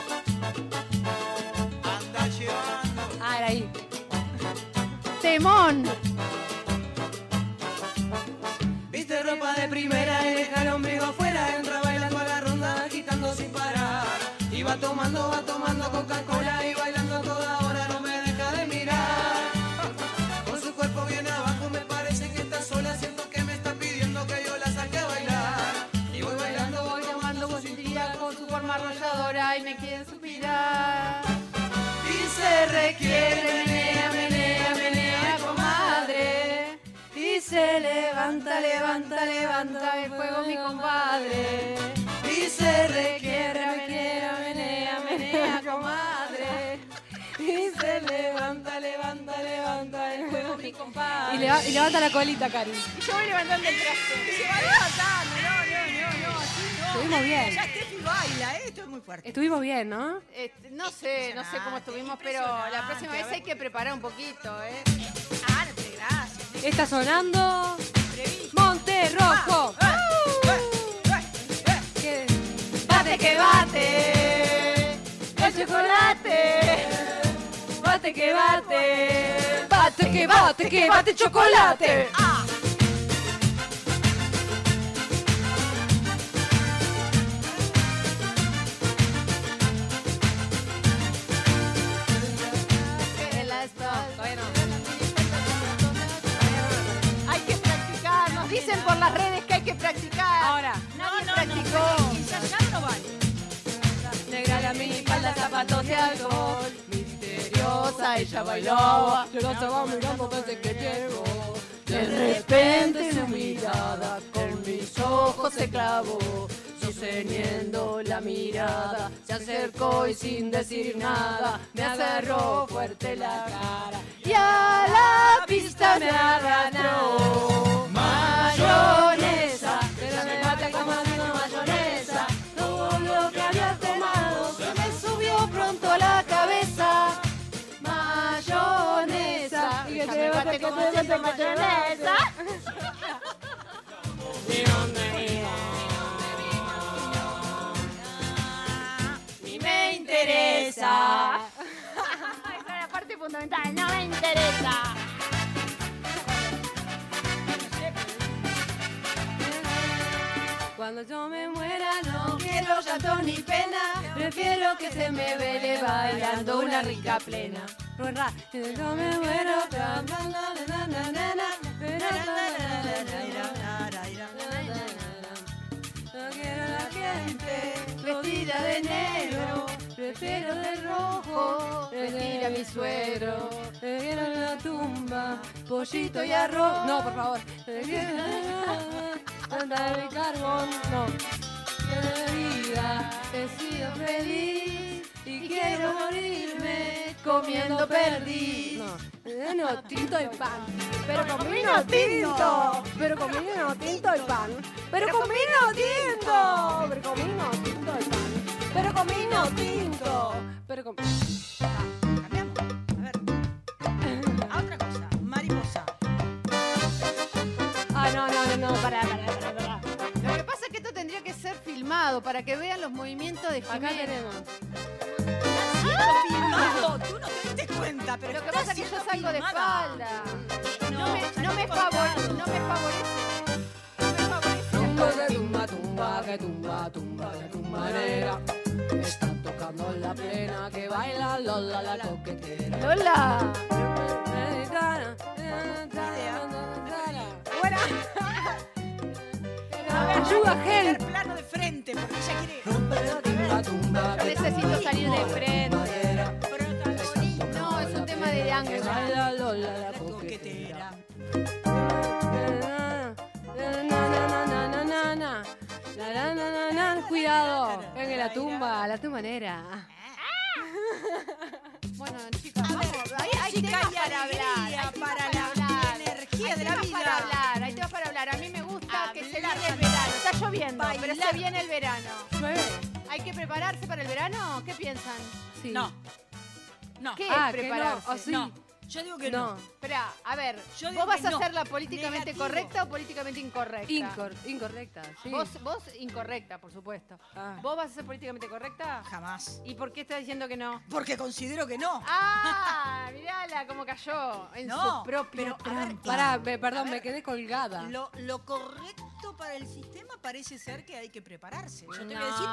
Viste ropa de primera y deja el ombligo afuera. Entra bailando a la ronda, agitando sin parar. Y va tomando, va tomando Coca-Cola y bailando toda hora, no me levanta, levanta, levanta el fuego, mi compadre. Y se requiere, menea, menea, menea, comadre. Y se levanta, levanta, levanta el fuego, mi compadre. Y, leva- y levanta la colita, Cari. Y yo voy levantando el traste. Se va levantando, no, no, no, no, así no. Estuvimos bien. Ya Steffi baila, ¿eh? Esto es muy fuerte. Estuvimos bien, ¿no? Este, no sé, no sé cómo estuvimos, pero la próxima vez hay que preparar un poquito, ¿eh? Ah, no te gracias. Está sonando Monte Rojo. Que- Bate que bate. al chocolate. Bate que bate. Bate que bate, que bate chocolate. En practicar. Ahora. Nadie no, practicó. no, ensayar no vale. Negra la minifalda, zapatos de alcohol. Misteriosa, ella bailaba. Yo la estaba mirando desde que llegó. De repente su mirada con mis ojos se clavó. Sosteniendo la mirada, se acercó y sin decir nada, me agarró fuerte la cara. Y a la pista me arrastró. Mayonesa, había tomado se me subió pronto a la cabeza. Mayonesa. Y que te bate como siempre mayonesa. Ni me interesa. Esa es la parte fundamental. No me interesa. Cuando yo me muera no quiero llanto ni pena, prefiero que se me vele bailando una rica plena. Ruerra, yo me muero. No quiero la gente vestida de negro, prefiero de rojo, vestir a mi suegro. Me quiero la tumba, pollito y arroz. No, por favor. Andar el carbón, no. De vida he sido feliz y quiero morirme comiendo perdiz. No, vino tinto y pan. Pero con vino tinto. Pero con vino tinto y pan. Pero con vino tinto. Pero con vino tinto y pan. Pero con vino tinto. Pero con... filmado para que vean los movimientos de Acá Jimena. tenemos. Siento filmado. Tú no te diste cuenta, pero Lo que pasa es que yo salgo de espalda. No, No me, no me, no me favorece. No me favorece. Tumba que tumba, tumba que tumba, tumba que tumbanera. Están tocando la plena que baila Lola la coquetera. Lola. Bueno. Ayuda, Gel. plano de frente, porque ella quiere Tumba, tumba, Yo necesito salir de frente. No, es un tema de ángulo. la La coquetera. Cuidado, en la tumba, la tumbanera. Bueno, chicas, vamos. Hay, hay temas para hablar. Hay temas para para la hablar. energía de la vida. Lloviendo, pero se viene el verano. ¿Llueve? ¿Hay que prepararse para el verano? ¿Qué piensan? Sí. No. No. ¿Qué Ah, es que no, prepararse? o sí. No. Yo digo que no. No. Espera, a ver, Yo digo ¿vos vas que a no. hacerla políticamente Negativo. correcta o políticamente incorrecta? Incor- incorrecta, sí. Vos, vos incorrecta, por supuesto. Ah. ¿Vos vas a ser políticamente correcta? Jamás. ¿Y por qué estás diciendo que no? Porque considero que no. ¡Ah! Mirala cómo cayó en No, su propia pero, a ver, trampa. Pará, me- perdón, A ver, me quedé colgada. Lo, lo correcto para el sistema parece ser que hay que prepararse. Yo te voy a decir.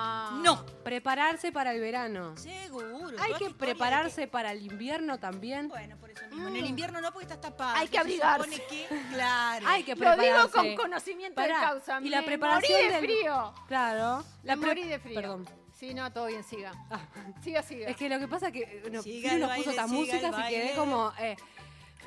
Prepararse para el verano. Seguro. Hay que esta prepararse para el invierno también. Bueno, por eso mismo. En el invierno no porque estás tapada. Hay que abrigarse. Se supone que, claro. Hay que Lo digo prepararse. con conocimiento de causa. Y la preparación morí de del- frío. Claro. La pre- morí de frío. Perdón. Sí, no, todo bien, siga. Ah. Siga, siga. Es que lo que pasa es que eh, no, Siga nos puso baile, siga músicas el y quedé como... Eh,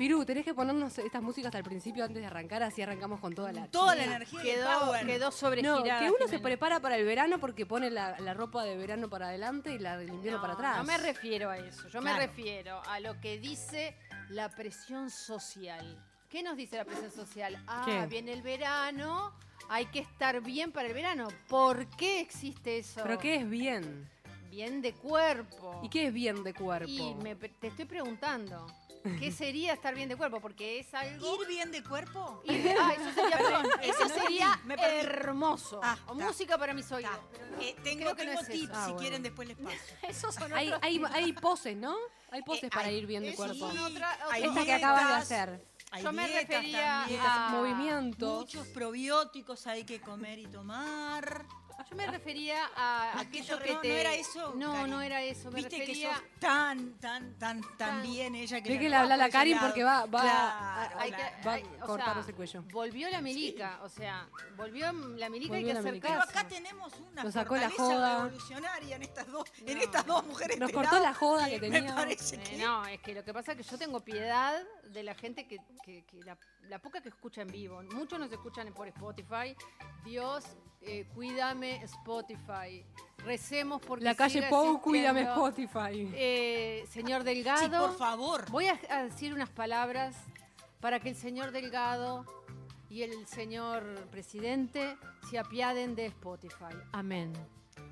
Firu, tenés que ponernos estas músicas al principio antes de arrancar, así arrancamos con toda la... Toda la energía quedó, power. quedó No, sobregirada. que uno se prepara para el verano porque pone la, la ropa de verano para adelante y la del invierno No, para atrás. No me refiero a eso. Yo me refiero a lo que dice la presión social. ¿Qué nos dice la presión social? Ah, ¿Qué? viene el verano, hay que estar bien para el verano. ¿Por qué existe eso? ¿Pero qué es bien? bien de cuerpo. ¿Y qué es bien de cuerpo? Y me te estoy preguntando, ¿qué sería estar bien de cuerpo? Porque es algo... ¿Ir bien de cuerpo? Ir de- ah, eso sería, perdón, eso no sería entendí, me perdí. hermoso. Ah, o está. música para mis oídos. Eh, tengo Creo que no tengo es tips, eso. Ah, si bueno. quieren después les paso. Esos son Hay, otros hay, hay poses, ¿no? Hay poses Eh, para hay- ir bien de cuerpo. sí, Otra- hay Esta que acabas de hacer. hay Yo me dietas refería también, a- Movimientos. Muchos probióticos hay que comer y tomar. Yo me refería a No, aquello que no era eso, No, Karin. no era eso. Me Viste que refería... sos tan, tan, tan, tan Tan- bien ella que Ve que le habla a la ese Karin porque va, va, Claro, hay que, va hay- a sea, el cuello. Volvió la milica, o sea, volvió la milica hay Volvió que la hacer milica. Pero caso. acá tenemos una Nos sacó la joda. revolucionaria en estas dos, en estas dos mujeres. Nos cortó la joda que Me tenía. Eh, que no, es que lo que pasa es que yo tengo piedad de la gente que, que- que la, la poca que escucha en vivo. Muchos nos escuchan por Spotify. Dios, eh, cuídame Spotify. Recemos porque La calle Pou, cuídame. Spotify. Eh, señor Delgado. Sí, por favor. Voy a, a decir unas palabras para que el señor Delgado y el señor presidente se apiaden de Spotify. Amén.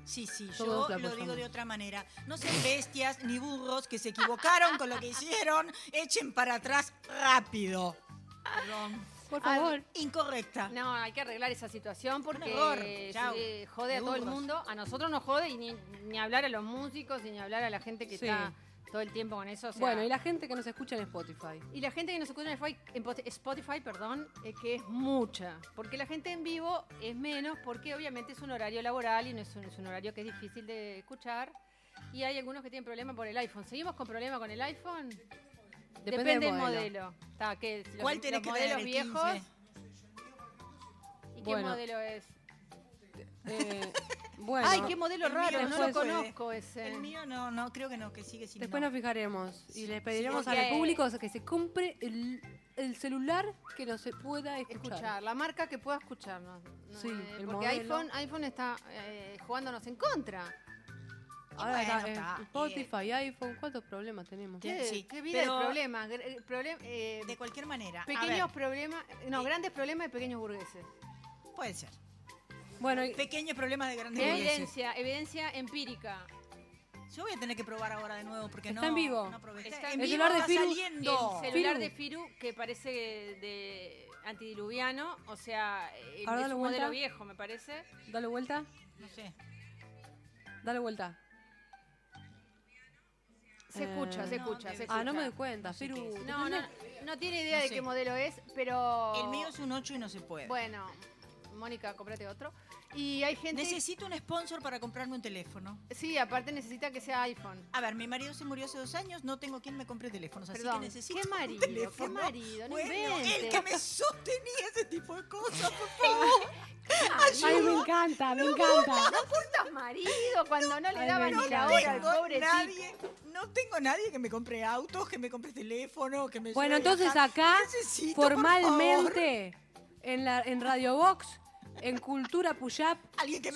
Sí, sí, Todos yo lo digo de otra manera. No sean bestias ni burros que se equivocaron con lo que hicieron. Echen para atrás rápido. Perdón. Por favor. Incorrecta. No, hay que arreglar esa situación porque error. eh, Chau. jode a todo el mundo. A nosotros nos jode y ni, ni hablar a los músicos, ni hablar a la gente que Sí. está todo el tiempo con eso. o sea, Bueno, y la gente que nos escucha en Spotify. y la gente que nos escucha en Spotify, en Pot- Spotify, perdón, eh, que es mucha. Porque la gente en vivo es menos porque obviamente es un horario laboral y no es un, es un horario que es difícil de escuchar. Y hay algunos que tienen problemas por el iPhone. ¿Seguimos con problemas con el iPhone? Depende del del modelo. modelo. Está, ¿qué? Los- ¿Cuál tenés los que modelos tener? viejos. 15. ¿Y Bueno. qué modelo es? Eh, bueno, Ay, qué modelo el raro, no lo conozco ese. El mío no, no, creo que no, que sigue sin después no. nos fijaremos y le pediremos al público que se compre el, el celular que no se pueda escuchar. escuchar, la marca que pueda escucharnos. No, Sí, eh, el porque modelo. iPhone, iPhone está eh, jugándonos en contra. Ahora Bueno, está, eh, está, Spotify, iPhone, ¿cuántos problemas tenemos? ¿Qué, sí, qué vida pero- de problemas? eh, problem- eh, De cualquier manera. pequeños problemas, no, Eh, grandes problemas de pequeños burgueses. puede ser. Bueno, Pequeños problemas de grandes burgueses. Evidencia, evidencia empírica. Yo voy a tener que probar ahora de nuevo porque Está no. en vivo. no aproveché. Está en vivo. El celular de está Firu- saliendo. El celular Firu. de Firu que parece de antidiluviano, o sea, Ahora es un vuelta. modelo viejo, me parece. dale vuelta, No sé. dale vuelta. Se Eh, escucha, se no, escucha, se ser. Ah, no me escucha. doy cuenta, Firu. No, no, no tiene idea No de sé. qué modelo es, pero... El mío es un 8 y no se puede. Bueno, Mónica, cómprate otro. Y hay gente... Necesito un sponsor para comprarme un teléfono. Sí, aparte necesita que sea iPhone. A ver, mi marido se murió hace dos años, no tengo quien me compre teléfonos, así Perdón, que necesito ¿qué un marido? ¿Qué marido? No bueno, inventes. el que me sostenía ese tipo de cosas, por favor. Ay, me encanta, me encanta. No puntas marido cuando no le daban ni la hora al pobre nadie, no tengo nadie que me compre autos, que me compre teléfono, que me Bueno, entonces acá, Necesito, formalmente, en, la, en Radio Box, en Cultura Puyap,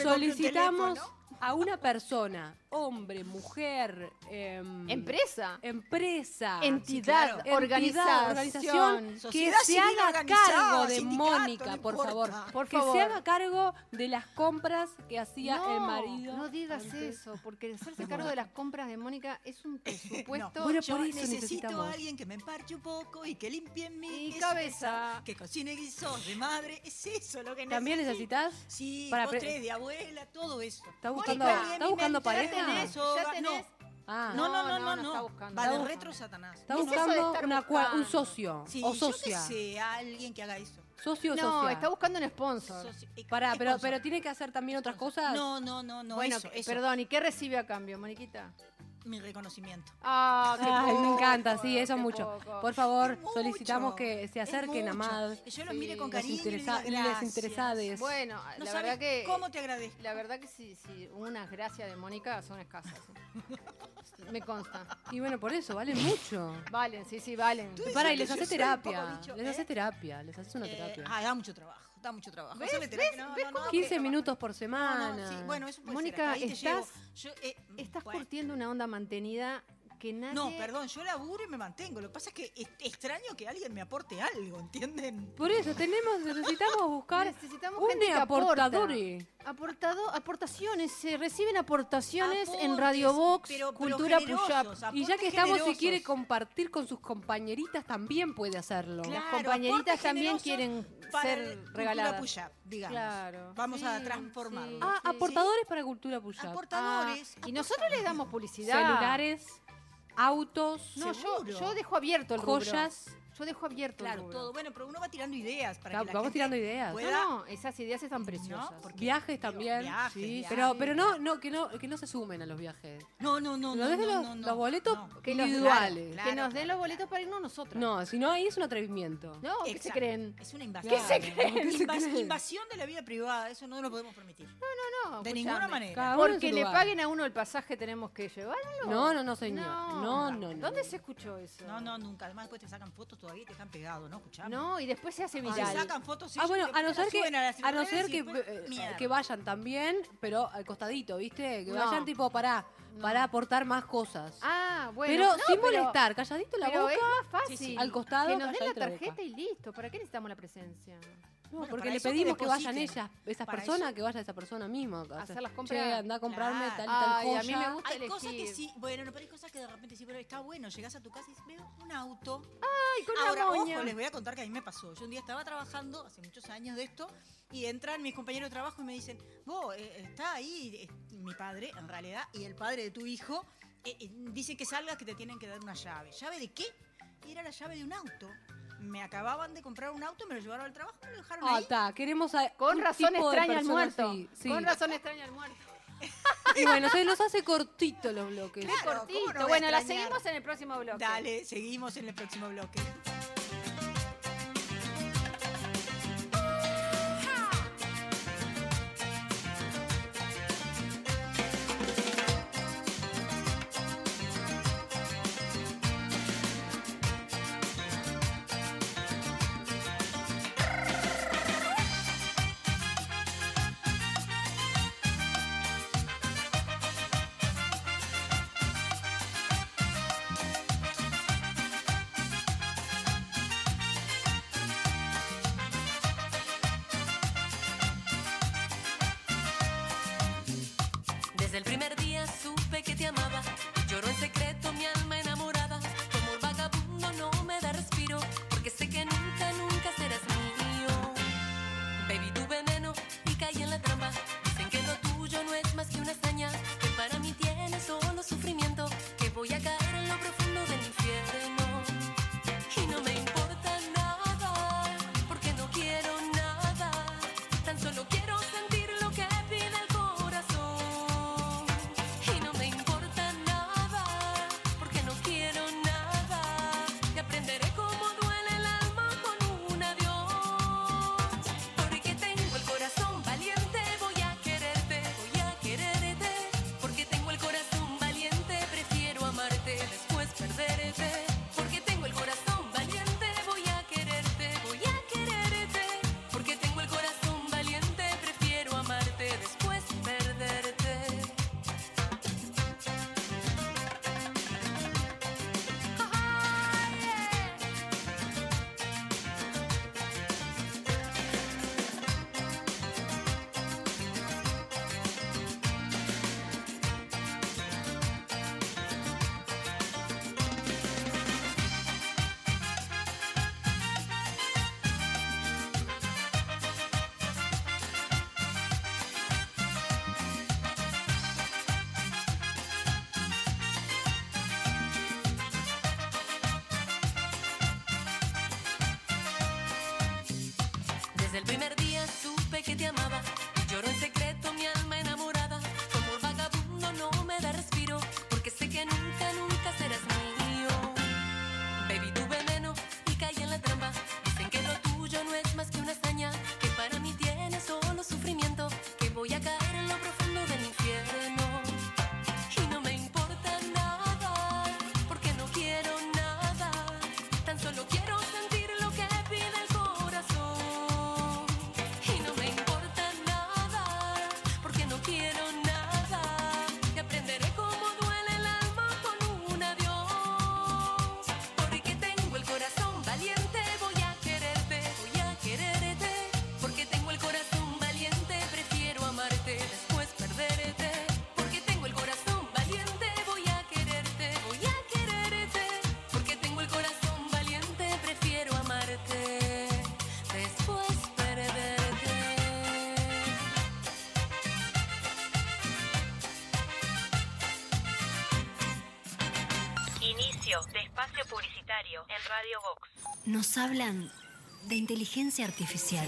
solicitamos a una persona, hombre, mujer, em, Empresa. empresa, Entidad, claro. organización. organización, que se haga cargo de Mónica, no por importa. favor. Por que favor. se haga cargo de las compras que hacía no, el marido. No digas antes. eso, porque hacerse cargo de las compras de Mónica es un presupuesto. Bueno, Yo por eso necesito a alguien que me emparche un poco y que limpie mi Y cabeza. que cocine guisos de madre. Es eso lo que ¿También necesito. necesitas? Sí, Para de abuela, todo eso. ¿Está buscando, está buscando pareja? Ya tenés, ya tenés. Ah, No, no, No, no, no, no, no. está buscando. Va Está de buscando. retro Satanás. está ¿Qué es eso de buscando estar una cua- un socio Sí, o yo socia. que sé, alguien que haga eso. Socio o No, socia. está buscando un sponsor. Soci- eh, Pará, pero, sponsor. pero tiene que hacer también otras cosas. No, no, no, no. bueno, eso, que- eso. perdón, ¿y qué recibe a cambio, Moniquita? Mi reconocimiento. Ah, qué Ay, me encanta, sí, eso mucho. poco. Por favor, mucho, solicitamos que se acerquen a. MAD. Que yo los Sí, mire con los cariño interesa- y les interesades. Bueno, No la sabes verdad que. cómo te agradezco. La verdad que sí, sí, unas gracias de Mónica son escasas. ¿eh? Me consta. Y bueno, por eso, valen mucho. Valen, sí, sí, valen. Tú Y les haces terapia. bicho, Les ¿eh? haces terapia, les haces una Eh, terapia. ah, da mucho trabajo, da mucho trabajo. ¿Ves? ¿Ves? no, ¿Ves no, cómo no, 15 que- minutos por semana. no, sí, bueno, eso puede Mónica, ser, estás-. Yo, eh, Estás bueno, curtiendo una onda mantenida que nadie... No, perdón, yo laburo y me mantengo. Lo que pasa es que es extraño que alguien me aporte algo, ¿entienden? Por eso tenemos, necesitamos buscar Necesitamos un gente aportador. Aportado, aportaciones, se reciben aportaciones en Radio Box, pero- pero Cultura aportes Y ya que estamos, si generosos. quiere compartir con sus compañeritas, también puede hacerlo. Claro, Las compañeritas también quieren ser el Cultura regaladas. Push-Up, digamos. Claro. Vamos a transformarlo. sí, Ah, sí. aportadores para Cultura Push Up. Aportadores. Ah, y nosotros les damos publicidad. Celulares, autos, No, yo, yo dejo abierto el rubro. Yo dejo abierto Claro, todo. Bueno, pero uno va tirando ideas para Claro, que la vamos gente tirando ideas. pueda- No, no, esas ideas están preciosas. ¿no? Viajes digo, también. viajes, sí, viajes. pero, pero no, no, que no, que no se sumen a los viajes. No, no, no, No, no, no, los, no, no, los boletos no. Individuales. claro, que nos den los boletos para irnos nosotros. No, si no, ahí es un atrevimiento. No, ¿qué se creen? Es una invasión. ¿Qué se creen? ¿Qué se Invas- creen? Invasión de la vida privada, eso no lo podemos permitir. No, de escuchame. ninguna manera. Porque le paguen a uno el pasaje tenemos que llevarlo. No, no, no, señor. No, no, no. ¿Dónde se escuchó eso? No, no, nunca. Además, después te sacan fotos todavía te dejan pegado, ¿no? Escuchame. No, y después se hace Se viral. sacan fotos y Ah, bueno, a no ser las que, a a no ser que, eh, que vayan también, pero al costadito, ¿viste? Que No. vayan tipo para, para aportar más cosas. Ah, bueno. pero no, sin pero- molestar, calladito la Pero boca. es más fácil. Al costado, Que nos den la boca. tarjeta y listo. ¿Para qué necesitamos la presencia? No, Bueno, porque le que pedimos que, vayan ellas, esas Para personas, eso- que vaya esa persona misma. o sea, Hacer las Che, compras. anda a comprarme Claro. tal y tal Ay, joya. a mí me gusta Hay elegir. cosas que sí, bueno, no, pero hay cosas que de repente sí, pero está bueno. Llegas a tu casa y dices, veo un auto. Ay, con Ahora, una moña. ojo, les voy a contar que a mí me pasó. Yo un día estaba trabajando, hace muchos años de esto, y entran mis compañeros de trabajo y me dicen, vos, eh, está ahí eh, mi padre, en realidad, y el padre de tu hijo, eh, eh, dice que salgas que te tienen que dar una llave. ¿Llave de qué? Y era la llave de un auto. Me acababan de comprar un auto, me lo llevaron al trabajo, me lo dejaron Ah, ahí. está, queremos a Con un razón tipo de extraña al muerto. sí. Con razón extraña al muerto. Y bueno, se los hace cortito los bloques. Claro, Cortito. ¿cómo no voy a bueno, la extrañar? seguimos en el próximo bloque. Dale, seguimos en el próximo bloque. Desde el primer Nos hablan de inteligencia artificial.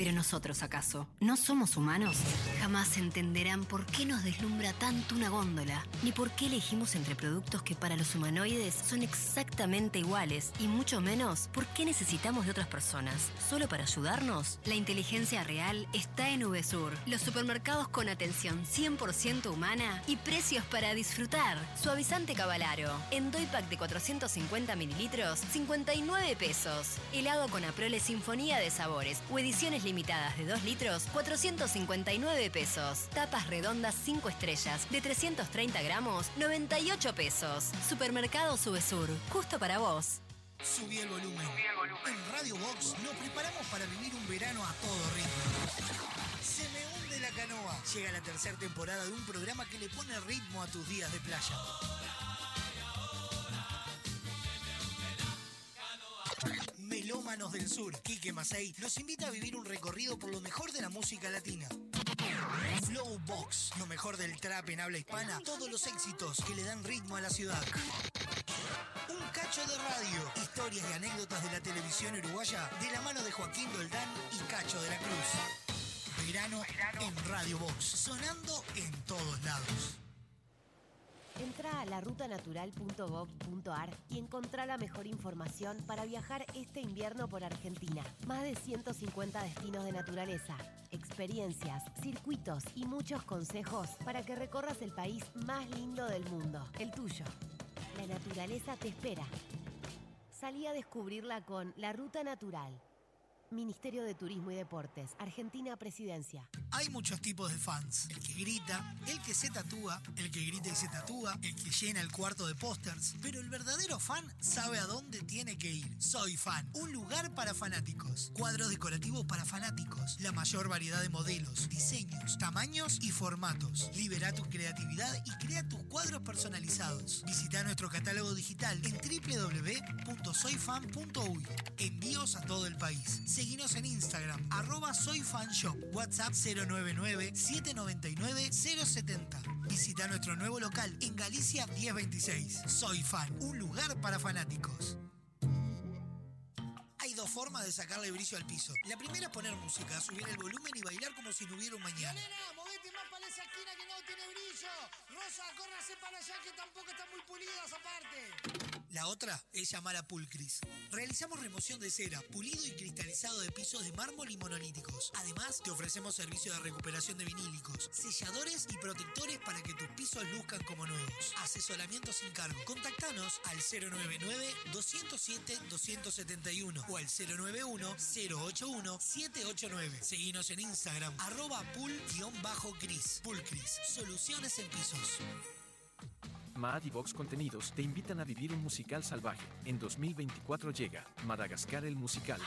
Pero nosotros, ¿acaso? ¿No somos humanos? Jamás entenderán por qué nos deslumbra tanto una góndola, ni por qué elegimos entre productos que para los humanoides son exactamente iguales, y mucho menos por qué necesitamos de otras personas. ¿Solo para ayudarnos? La inteligencia real está en VSUR, los supermercados con atención 100% humana y precios para disfrutar. Suavizante Cavalaro, en Doypack de 450 mililitros, 59 pesos. Helado con Aprole Sinfonía de Sabores o ediciones limitadas de 2 litros, 459 pesos. Tapas redondas 5 estrellas de 330 gramos, 98 pesos. Supermercado Subesur, justo para vos. Subí el volumen. En Radio Box nos preparamos para vivir un verano a todo ritmo. Se me hunde la canoa. Llega la tercera temporada de un programa que le pone ritmo a tus días de playa. Melómanos del Sur, Quique Masei, nos invita a vivir un recorrido por lo mejor de la música latina. Flow Box, lo mejor del trap en habla hispana, todos los éxitos que le dan ritmo a la ciudad. Un cacho de radio, historias y anécdotas de la televisión uruguaya de la mano de Joaquín Doldán y Cacho de la Cruz. Verano en Radio Box, sonando en todos lados. Entra a larutanatural.gov.ar y encontrá la mejor información para viajar este invierno por Argentina. Más de 150 destinos de naturaleza, experiencias, circuitos y muchos consejos para que recorras el país más lindo del mundo, el tuyo. La naturaleza te espera. Salí a descubrirla con La Ruta Natural. Ministerio de Turismo y Deportes, Argentina Presidencia. Hay muchos tipos de fans. El que grita, el que se tatúa, el que grita y se tatúa, el que llena el cuarto de pósters. Pero el verdadero fan sabe a dónde tiene que ir. Soy fan, un lugar para fanáticos. Cuadros decorativos para fanáticos. La mayor variedad de modelos, diseños, tamaños y formatos. Libera tu creatividad y crea tus cuadros personalizados. Visita nuestro catálogo digital en www.soyfan.uy. Envíos a todo el país. Seguinos en Instagram, arroba soyfanshop, WhatsApp 099-799-070. Visita nuestro nuevo local en Galicia 1026. Soy Fan, un lugar para fanáticos. Hay dos formas de sacarle brillo al piso. La primera es poner música, subir el volumen y bailar como si no hubiera un mañana. movete más para esa esquina que no tiene brillo. Rosa, córrase para allá que tampoco están muy pulidas aparte. La otra es llamar a Pulcris. Realizamos remoción de cera, pulido y cristalizado de pisos de mármol y monolíticos. Además, te ofrecemos servicio de recuperación de vinílicos, selladores y protectores para que tus pisos luzcan como nuevos. Asesoramiento sin cargo. Contactanos al 099-207-271 o al 091-081-789. Seguinos en Instagram, arroba pool-cris. Pulcris, soluciones en pisos. Maad y Vox Contenidos te invitan a vivir un musical salvaje. En 2024 llega Madagascar el musical.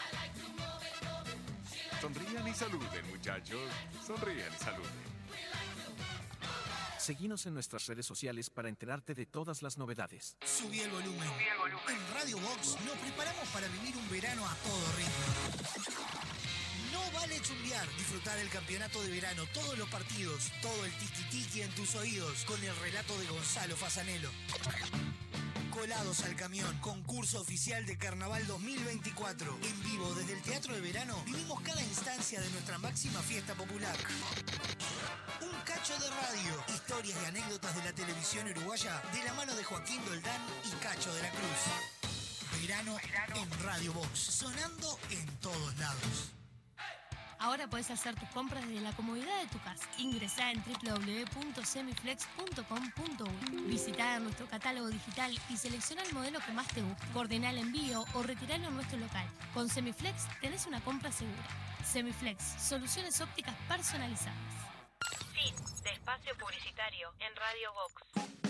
Sonrían y saluden, muchachos. Sonrían y saluden. Seguinos en nuestras redes sociales para enterarte de todas las novedades. Subí el volumen. En Radio Box nos preparamos para vivir un verano a todo ritmo. No vale chumbear, disfrutar el campeonato de verano, todos los partidos, todo el tiki-tiki en tus oídos, con el relato de Gonzalo Fasanelo. Colados al camión, concurso oficial de Carnaval 2024. En vivo desde el Teatro de Verano, vivimos cada instancia de nuestra máxima fiesta popular. Un cacho de radio, historias y anécdotas de la televisión uruguaya de la mano de Joaquín Doldán y Cacho de la Cruz. Verano en Radio Box, sonando en todos lados. Ahora puedes hacer tus compras desde la comodidad de tu casa. Ingresá en www.semiflex.com.uy. Visita nuestro catálogo digital y selecciona el modelo que más te guste. Coordina el envío o retiralo en nuestro local. Con Semiflex tenés una compra segura. Semiflex, soluciones ópticas personalizadas. Fin de espacio publicitario en Radio Vox.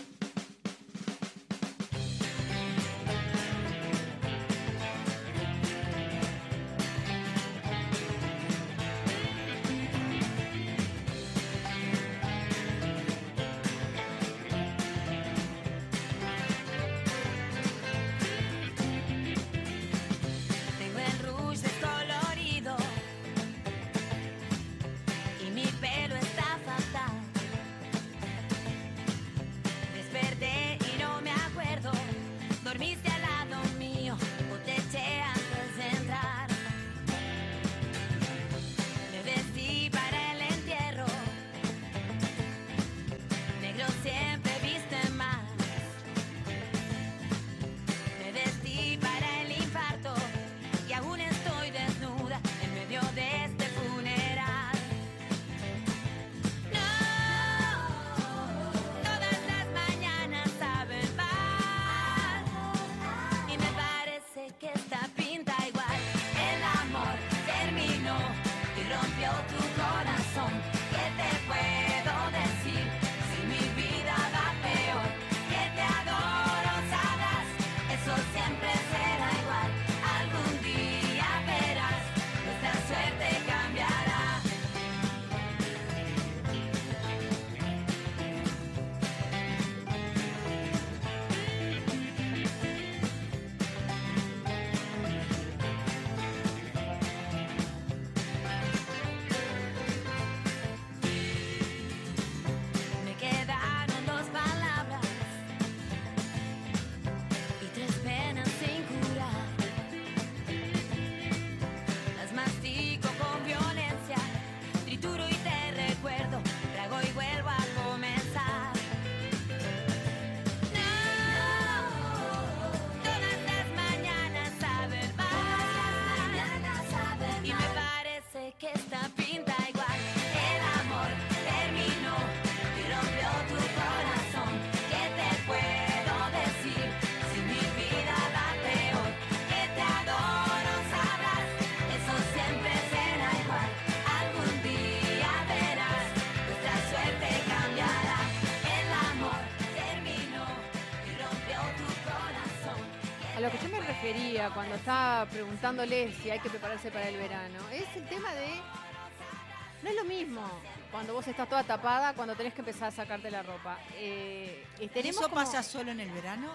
Cuando estaba preguntándole si hay que prepararse para el verano. Es el tema de. No es lo mismo cuando vos estás toda tapada, cuando tenés que empezar a sacarte la ropa. Eh, tenemos ¿Eso como- pasa solo en el verano?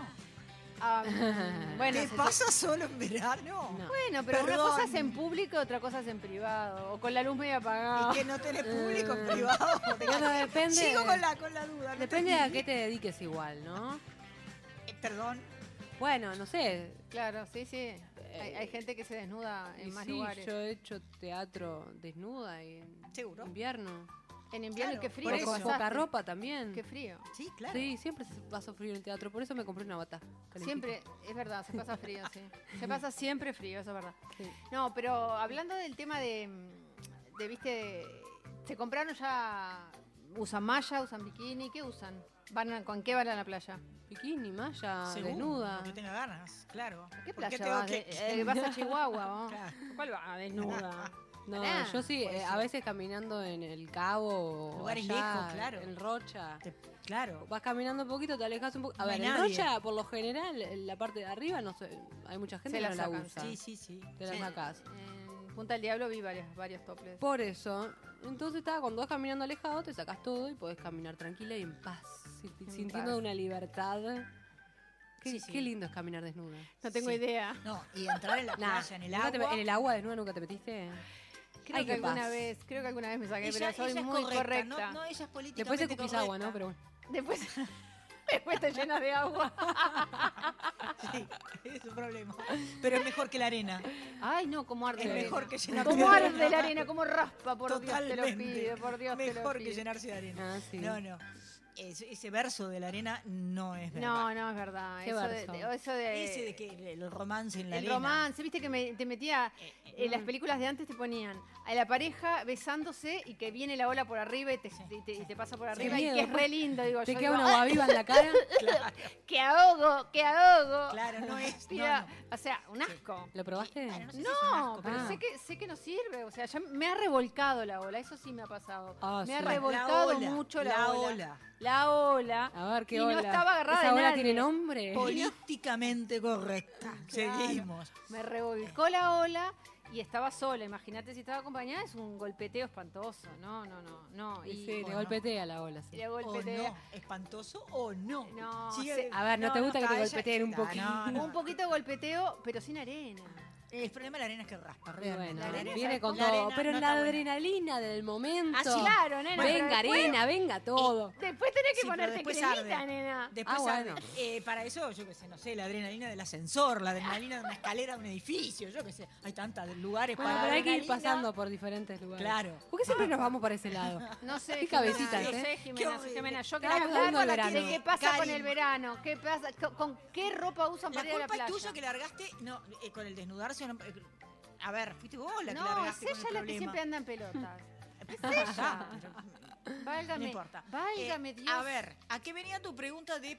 Mm, bueno, ¿Te se- pasa solo en verano? Bueno, pero una Perdón. cosa es en público, otra cosa es en privado. O con la luz media apagada. ¿Y que no tenés público en privado? Bueno, depende. Sigo con la, con la duda. no Depende de a qué te dediques igual, ¿no? Eh, Perdón. Bueno, no sé. Claro, sí, sí. Hay, hay gente que se desnuda en y más sí, lugares. yo he hecho teatro desnuda y en ¿Seguro? invierno. En invierno, Claro, qué frío. por. Con poca ropa también. Qué frío. Sí, claro. Sí, siempre se pasó frío en el teatro, por eso me compré una bata. calentita. Siempre, es verdad, se pasa frío, sí. Se pasa siempre frío, eso es verdad. Sí. No, pero hablando del tema de, de viste, se compraron ya, usan malla, usan bikini, ¿qué usan? ¿Van ¿Con qué van a la playa? Bikini, malla, Según desnuda. que tenga ganas, claro. ¿A qué ¿Por playa tengo vas? que- eh, vas a Chihuahua? Claro. ¿Cuál va? Desnuda. No, Pará. yo sí, eh, a veces caminando en el Cabo, o Lugares allá, lejos, claro. en Rocha. Te- claro. Vas caminando un poquito, te alejas un poco. A No ver, en nadie. Rocha, por lo general, en la parte de arriba, no sé, hay mucha gente Se que la no la usa. Sí, sí, sí. Te la Sí. sacás. En Punta del Diablo vi varios, varios toples. Por eso, entonces está, cuando vas caminando alejado, te sacas todo y podés caminar tranquila y en paz, sintiendo paz. una libertad. Qué, Sí, sí. qué lindo es caminar desnuda. No tengo Sí. idea. No, y entrar en la Nah, playa, en el ¿nunca agua. te en el agua desnuda nunca te metiste. Creo Ay, que alguna paz. vez, creo que alguna vez me saqué, Ella, pero soy muy correcta. correcta. No, no, ella es políticamente Después te escupís agua. ¿no? Pero bueno. Después, después te llenas de agua. Sí, es un problema. Pero es mejor que la arena. Ay, no, como arde. Es mejor arena. que llenarse Como de arde arena. la arena, como raspa, por Dios te lo pido, por Dios te lo Mejor que pido. llenarse de arena. Ah, sí. No, no. Ese, ese verso de la arena no es verdad. No, no, es verdad. ¿Qué Eso de, verso? de- eso de- Ese de que el romance en la el arena. romance, viste que me, te metía en Mm. las películas de antes te ponían a la pareja besándose y que viene la ola por arriba y te, y te, y te pasa por arriba y miedo. que es re lindo, digo Te yo. queda digo, una agua viva en la cara. Claro, que ahogo, que ahogo. claro, no es. Mira, no, no. O sea, un asco. ¿Lo probaste? No sé si asco, pero Ah. sé que sé que no sirve, o sea, ya me ha revolcado la ola, eso sí me ha pasado. Ah, me ha revolcado La ola, mucho la, la ola. ola. La ola. A ver, ¿qué y ola? no estaba agarrada ¿Esa de ola nadie. tiene nombre? Políticamente correcta. Claro. Seguimos. Me revolcó la ola y estaba sola. Imagínate si estaba acompañada, es un golpeteo espantoso. No, no, no, no. Y sí, no. golpetea la ola. sí. ¿O golpetea. no? ¿Espantoso o no? No, se- A ver, ¿no te gusta que te golpeteen un poquito? no, no. Un poquito de golpeteo, pero sin arena. El problema de la arena es que raspa, realmente. bueno, La arena viene es con la todo. arena pero no la buena. adrenalina del momento. Claro, nena. Venga, después- arena, venga todo. Después tenés que Sí, ponerte después cremita, arde. nena. Después, Ah, bueno. arde. Eh, para eso, yo qué sé, no sé, la adrenalina del ascensor, la adrenalina de una escalera de un edificio, yo qué sé. Hay tantos lugares Bueno, para pero hay que ir pasando por diferentes lugares. Claro. ¿Por qué siempre nos vamos para ese lado? No sé, Qué cabecitas, no ¿eh? sé, Jimena. Jimena. Yo hablando hablar de qué pasa con el verano, qué pasa, con, qué ropa usan La para ir a la culpa playa. es tuya que largaste, no, eh, con el desnudarse. No, a ver, fuiste vos la que no, es ella la que siempre anda en pelotas. Es ella. Válgame, No importa. válgame Eh, Dios. A ver, ¿a qué venía tu pregunta de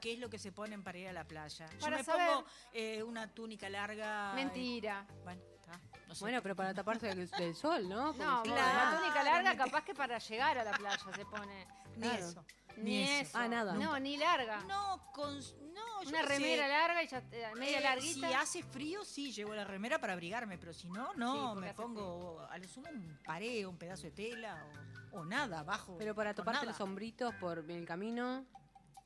qué es lo que se ponen para ir a la playa? Yo me saber. pongo eh, una túnica larga. Mentira. bueno, está. No sé. Bueno, pero para taparse del, del sol, ¿no? Porque No, claro. la túnica larga capaz que para llegar a la playa se pone. ni claro. eso. Ni, eso. Ah, nada. No, ni larga. No, con. No, yo Una qué remera sé. larga y ya, eh, media Eh, larguita. Si hace frío, sí, llevo la remera para abrigarme, pero si no, Sí, no, porque me hace pongo a lo sumo un pareo, un pedazo de tela o, o nada, abajo. Pero para toparte los sombritos por el camino,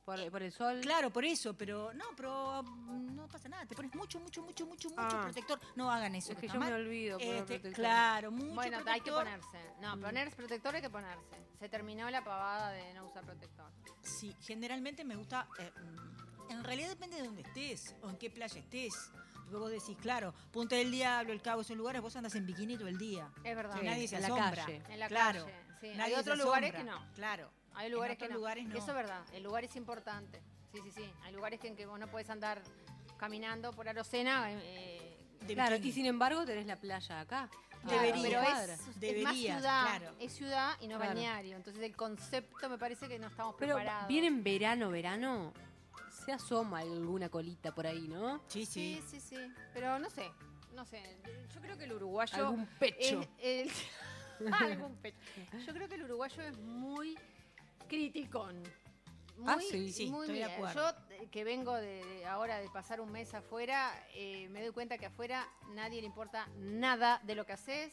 por, por el sol. Claro, por eso, pero no, pero mm, no pasa nada. Te pones mucho, mucho, mucho, mucho, mucho Ah. protector. No hagan eso. Es que yo me olvido. poner Este, protector. claro, mucho Bueno, hay que ponerse. No, Mm. poner protector hay que ponerse. Se terminó la pavada de no usar protector. Sí, generalmente me gusta. eh, mm, en realidad depende de dónde estés o en qué playa estés. Porque vos decís, claro, Punta del Diablo, El Cabo, esos lugares, vos andas en bikini todo el día. Es verdad. Que nadie se en la asombra. calle. En la claro. calle. Sí. Nadie Hay otros lugares que no. Claro. Hay lugares en que no. lugares no. Eso es verdad. El lugar es importante. Sí, sí, sí. Hay lugares que en que vos no puedes andar caminando por Arocena. eh, De Claro, bikini. y sin embargo tenés la playa acá. Claro, Debería. pero es, es más Deberías, ciudad, claro. es ciudad y no Claro. balneario. Entonces el concepto me parece que no estamos Pero preparados. viene en verano, verano, se asoma alguna colita por ahí, ¿no? Sí, sí. Sí, sí, sí. Pero no sé, no sé. Yo creo que el uruguayo Algún pecho. es el- algún pecho. Yo creo que el uruguayo es muy criticón. Muy, Ah, sí. Sí, muy estoy de acuerdo. Yo que vengo de, de ahora de pasar un mes afuera, eh, me doy cuenta que afuera nadie le importa nada de lo que haces,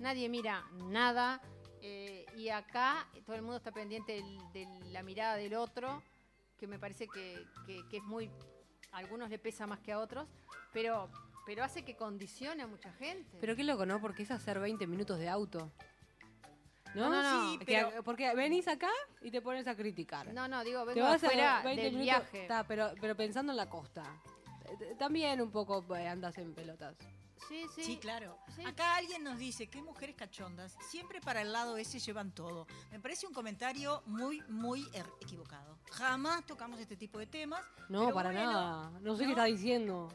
nadie mira nada. eh, y acá todo el mundo está pendiente del- de la mirada del otro, que me parece que, que- que es muy. A algunos le pesa más que a otros, pero, pero hace que condicione a mucha gente. Pero qué loco, ¿no? Porque es hacer 20 minutos de auto. ¿No? No, no, no. Que- pero- porque venís acá y te pones a criticar. No, no, digo, Te vengo vas a afuera 20 del minutos, viaje. está, pero, pero pensando en la costa. Eh, También un poco eh, andas en pelotas. Sí, sí. Sí, claro. Sí. Acá alguien nos dice, qué mujeres cachondas, siempre para el lado ese llevan todo. Me parece un comentario muy, muy er- equivocado. Jamás tocamos este tipo de temas. No, pero para bueno, nada. No sé qué está diciendo.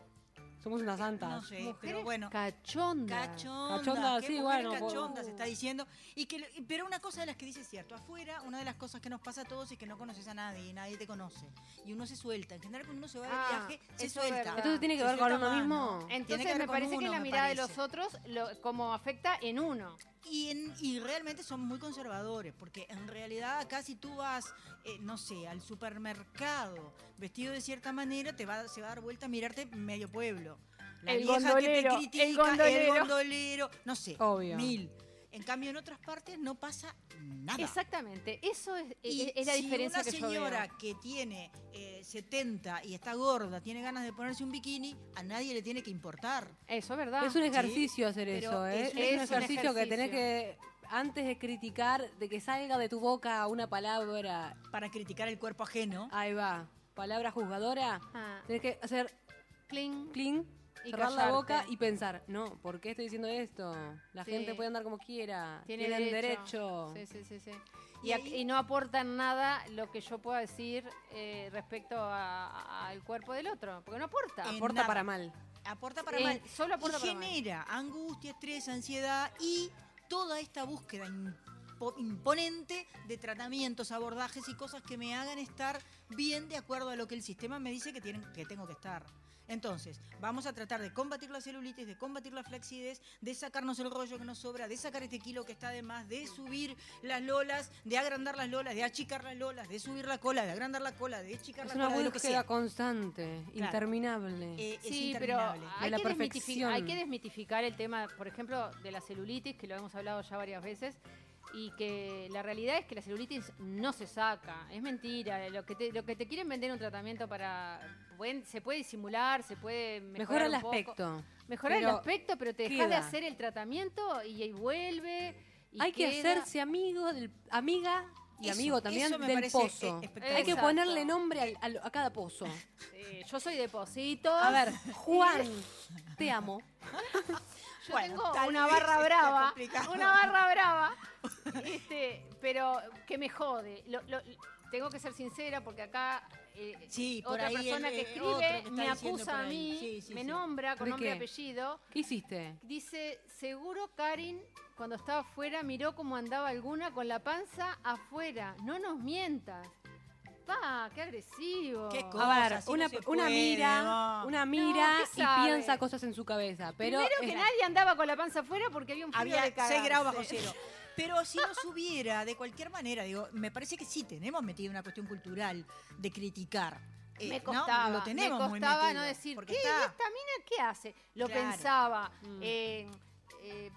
Somos unas santas. No sé, Mujeres pero bueno. cachondas. Cachondas, Cachondas, sí, bueno, por- cachondas está diciendo. Y que, pero una cosa de las que dice es cierto, afuera una de las cosas que nos pasa a todos es que no conoces a nadie y nadie te conoce. Y uno se suelta. En general cuando uno se va de Ah, viaje, se suelta. verdad. Entonces tiene que Se ver con uno más, mismo. Entonces me parece que la mirada de los otros lo, como afecta en uno. Y, en- y realmente son muy conservadores, porque en realidad acá si tú vas, eh, no sé, al supermercado vestido de cierta manera, te va, se va a dar vuelta a mirarte medio pueblo. La El vieja que gondolero, te el critica, el gondolero. gondolero, no sé, Obvio. mil. En cambio, en otras partes no pasa nada. Exactamente, eso es, Y es- es la si diferencia una que yo señora veo. que tiene eh, 70 y está gorda, tiene ganas de ponerse un bikini, a nadie le tiene que importar. Eso es verdad. Es un ejercicio hacer pero eso, ¿eh? es Es, un- un es un ejercicio que tenés que, antes de criticar, de que salga de tu boca una palabra, Para criticar el cuerpo ajeno. ahí va, palabra juzgadora, Ah, tenés que hacer cling. clean, Y cerrar la callarte. boca y pensar, no, ¿por qué estoy diciendo esto? La Sí. gente puede andar como quiera, Tiene tienen derecho. derecho. Sí, sí, sí, sí. Y Y, y no aportan nada lo que yo pueda decir eh, respecto a- al cuerpo del otro, porque no aporta. En Aporta nada. para mal. Aporta para Eh, mal. solo aporta y para mal. genera angustia, estrés, ansiedad y toda esta búsqueda impo- imponente de tratamientos, abordajes y cosas que me hagan estar bien de acuerdo a lo que el sistema me dice que, tienen, que tengo que estar. Entonces, vamos a tratar de combatir la celulitis, de combatir la flacidez, de sacarnos el rollo que nos sobra, de sacar este kilo que está de más, de subir las lolas, de agrandar las lolas, de achicar las lolas, de subir la cola, de agrandar la cola, de achicar Es la una cola, de lo que búsqueda constante, interminable. Eh, es Sí, pero la que, hay que desmitificar el tema, por ejemplo, de la celulitis, que lo hemos hablado ya varias veces, y que la realidad es que la celulitis no se saca, es mentira. Lo que te, lo que te quieren vender un tratamiento para... pueden- se puede disimular, se puede Mejora mejorar el un poco. aspecto. Mejorar el aspecto, pero te dejas de hacer el tratamiento y, ahí vuelve. y Hay que hacerse amigo del amiga y Eso, amigo también del pozo. Hay que ponerle nombre al- al- a cada pozo. Yo soy de Positos. A ver, Juan, te amo. Yo Bueno, tengo una barra brava, una barra brava, este, pero que me jode. Lo- lo- tengo que ser sincera porque acá eh, Sí, por otra ahí persona el- que eh, escribe que me acusa a mí, Sí, sí, me sí. nombra con ¿De nombre y apellido. ¿Qué hiciste? Dice, seguro Karin cuando estaba afuera miró cómo andaba alguna con la panza afuera. No nos mientas. Pa, qué agresivo. Qué A Cosas, ver, una, no se una puede, mira, no. una mira ¿qué y sabe? piensa cosas en su cabeza. Pero Primero que nadie andaba con la panza afuera porque había un frío Había de 6 grados bajo cero. Pero si no subiera, de cualquier manera, digo, me parece que sí tenemos metido una cuestión cultural de criticar. Eh, me ¿no? costaba, Lo tenemos me muy metido, no decir, ¿qué? está- ¿Y esta mina qué hace? Lo Claro. pensaba. Mm. eh, eh,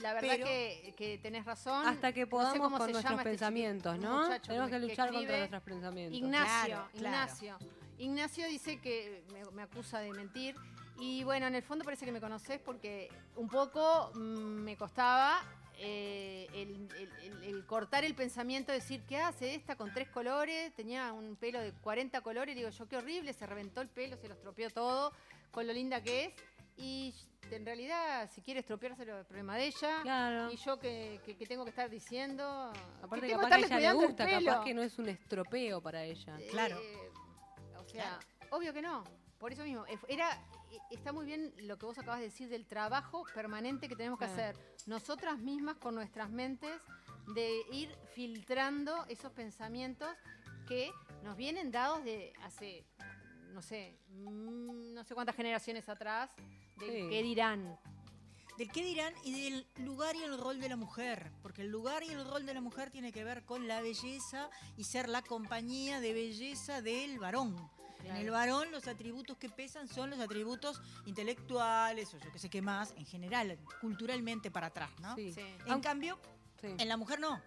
la verdad Pero- que, que tenés razón. hasta que No sé podamos con nuestros este pensamientos, ¿no? Tenemos que luchar contra nuestros pensamientos. Ignacio, Claro, claro. Ignacio. Ignacio dice que me, me acusa de mentir. Y bueno, en el fondo parece que me conoces porque un poco mm, me costaba eh, el, el- el- el cortar el pensamiento, decir, ¿qué hace esta con tres colores? Tenía un pelo de 40 colores. Digo, yo qué horrible, se reventó el pelo, se lo estropeó todo, con lo linda que es. Y en realidad, si quiere estropeárselo, es problema de ella. Claro. Y yo que, que- que tengo que estar diciendo. Aparte que capaz que ella le el gusta, capaz que no es un estropeo para ella. Claro. Eh, o sea, obvio que no. Por eso mismo, era, está muy bien lo que vos acabas de decir del trabajo permanente que tenemos que hacer nosotras mismas con nuestras mentes, de ir filtrando esos pensamientos que nos vienen dados de hace, no sé, mm, no sé cuántas generaciones atrás, de Sí. qué dirán. del qué dirán y del lugar y el rol de la mujer. Porque el lugar y el rol de la mujer tiene que ver con la belleza y ser la compañía de belleza del varón. En el varón los atributos que pesan son los atributos intelectuales o yo que sé qué más, en general, culturalmente para atrás, ¿no? Sí. En Aunque- cambio, Sí. en la mujer no.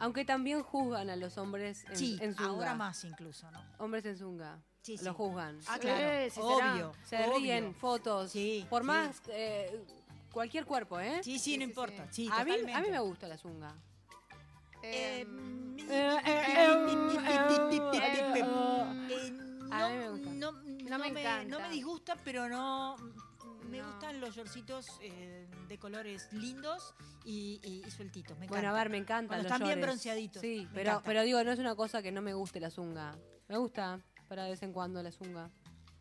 Aunque también juzgan a los hombres en, Sí, en zunga. ahora más incluso, ¿no? Hombres en zunga. Sí, sí. Lo juzgan. Ah, claro, Eh, sí obvio. Se obvio. ríen, fotos. Sí, Por sí. más. eh, cualquier cuerpo, ¿eh? Sí, sí, no importa. Sí, a, mí, a mí me gusta la zunga. Eh, Em, eh, A mí me gusta. No, No me me, encanta. no me disgusta, pero no. Me No. gustan los shortcitos eh, de colores lindos y, y- y sueltitos. Me Bueno, a encanta. ver, me encantan Cuando los están bien llores. bronceaditos. Sí, me pero, encanta. pero digo, no es una cosa que no me guste la zunga. Me gusta para de vez en cuando la zunga.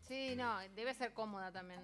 Sí, no, debe ser cómoda también.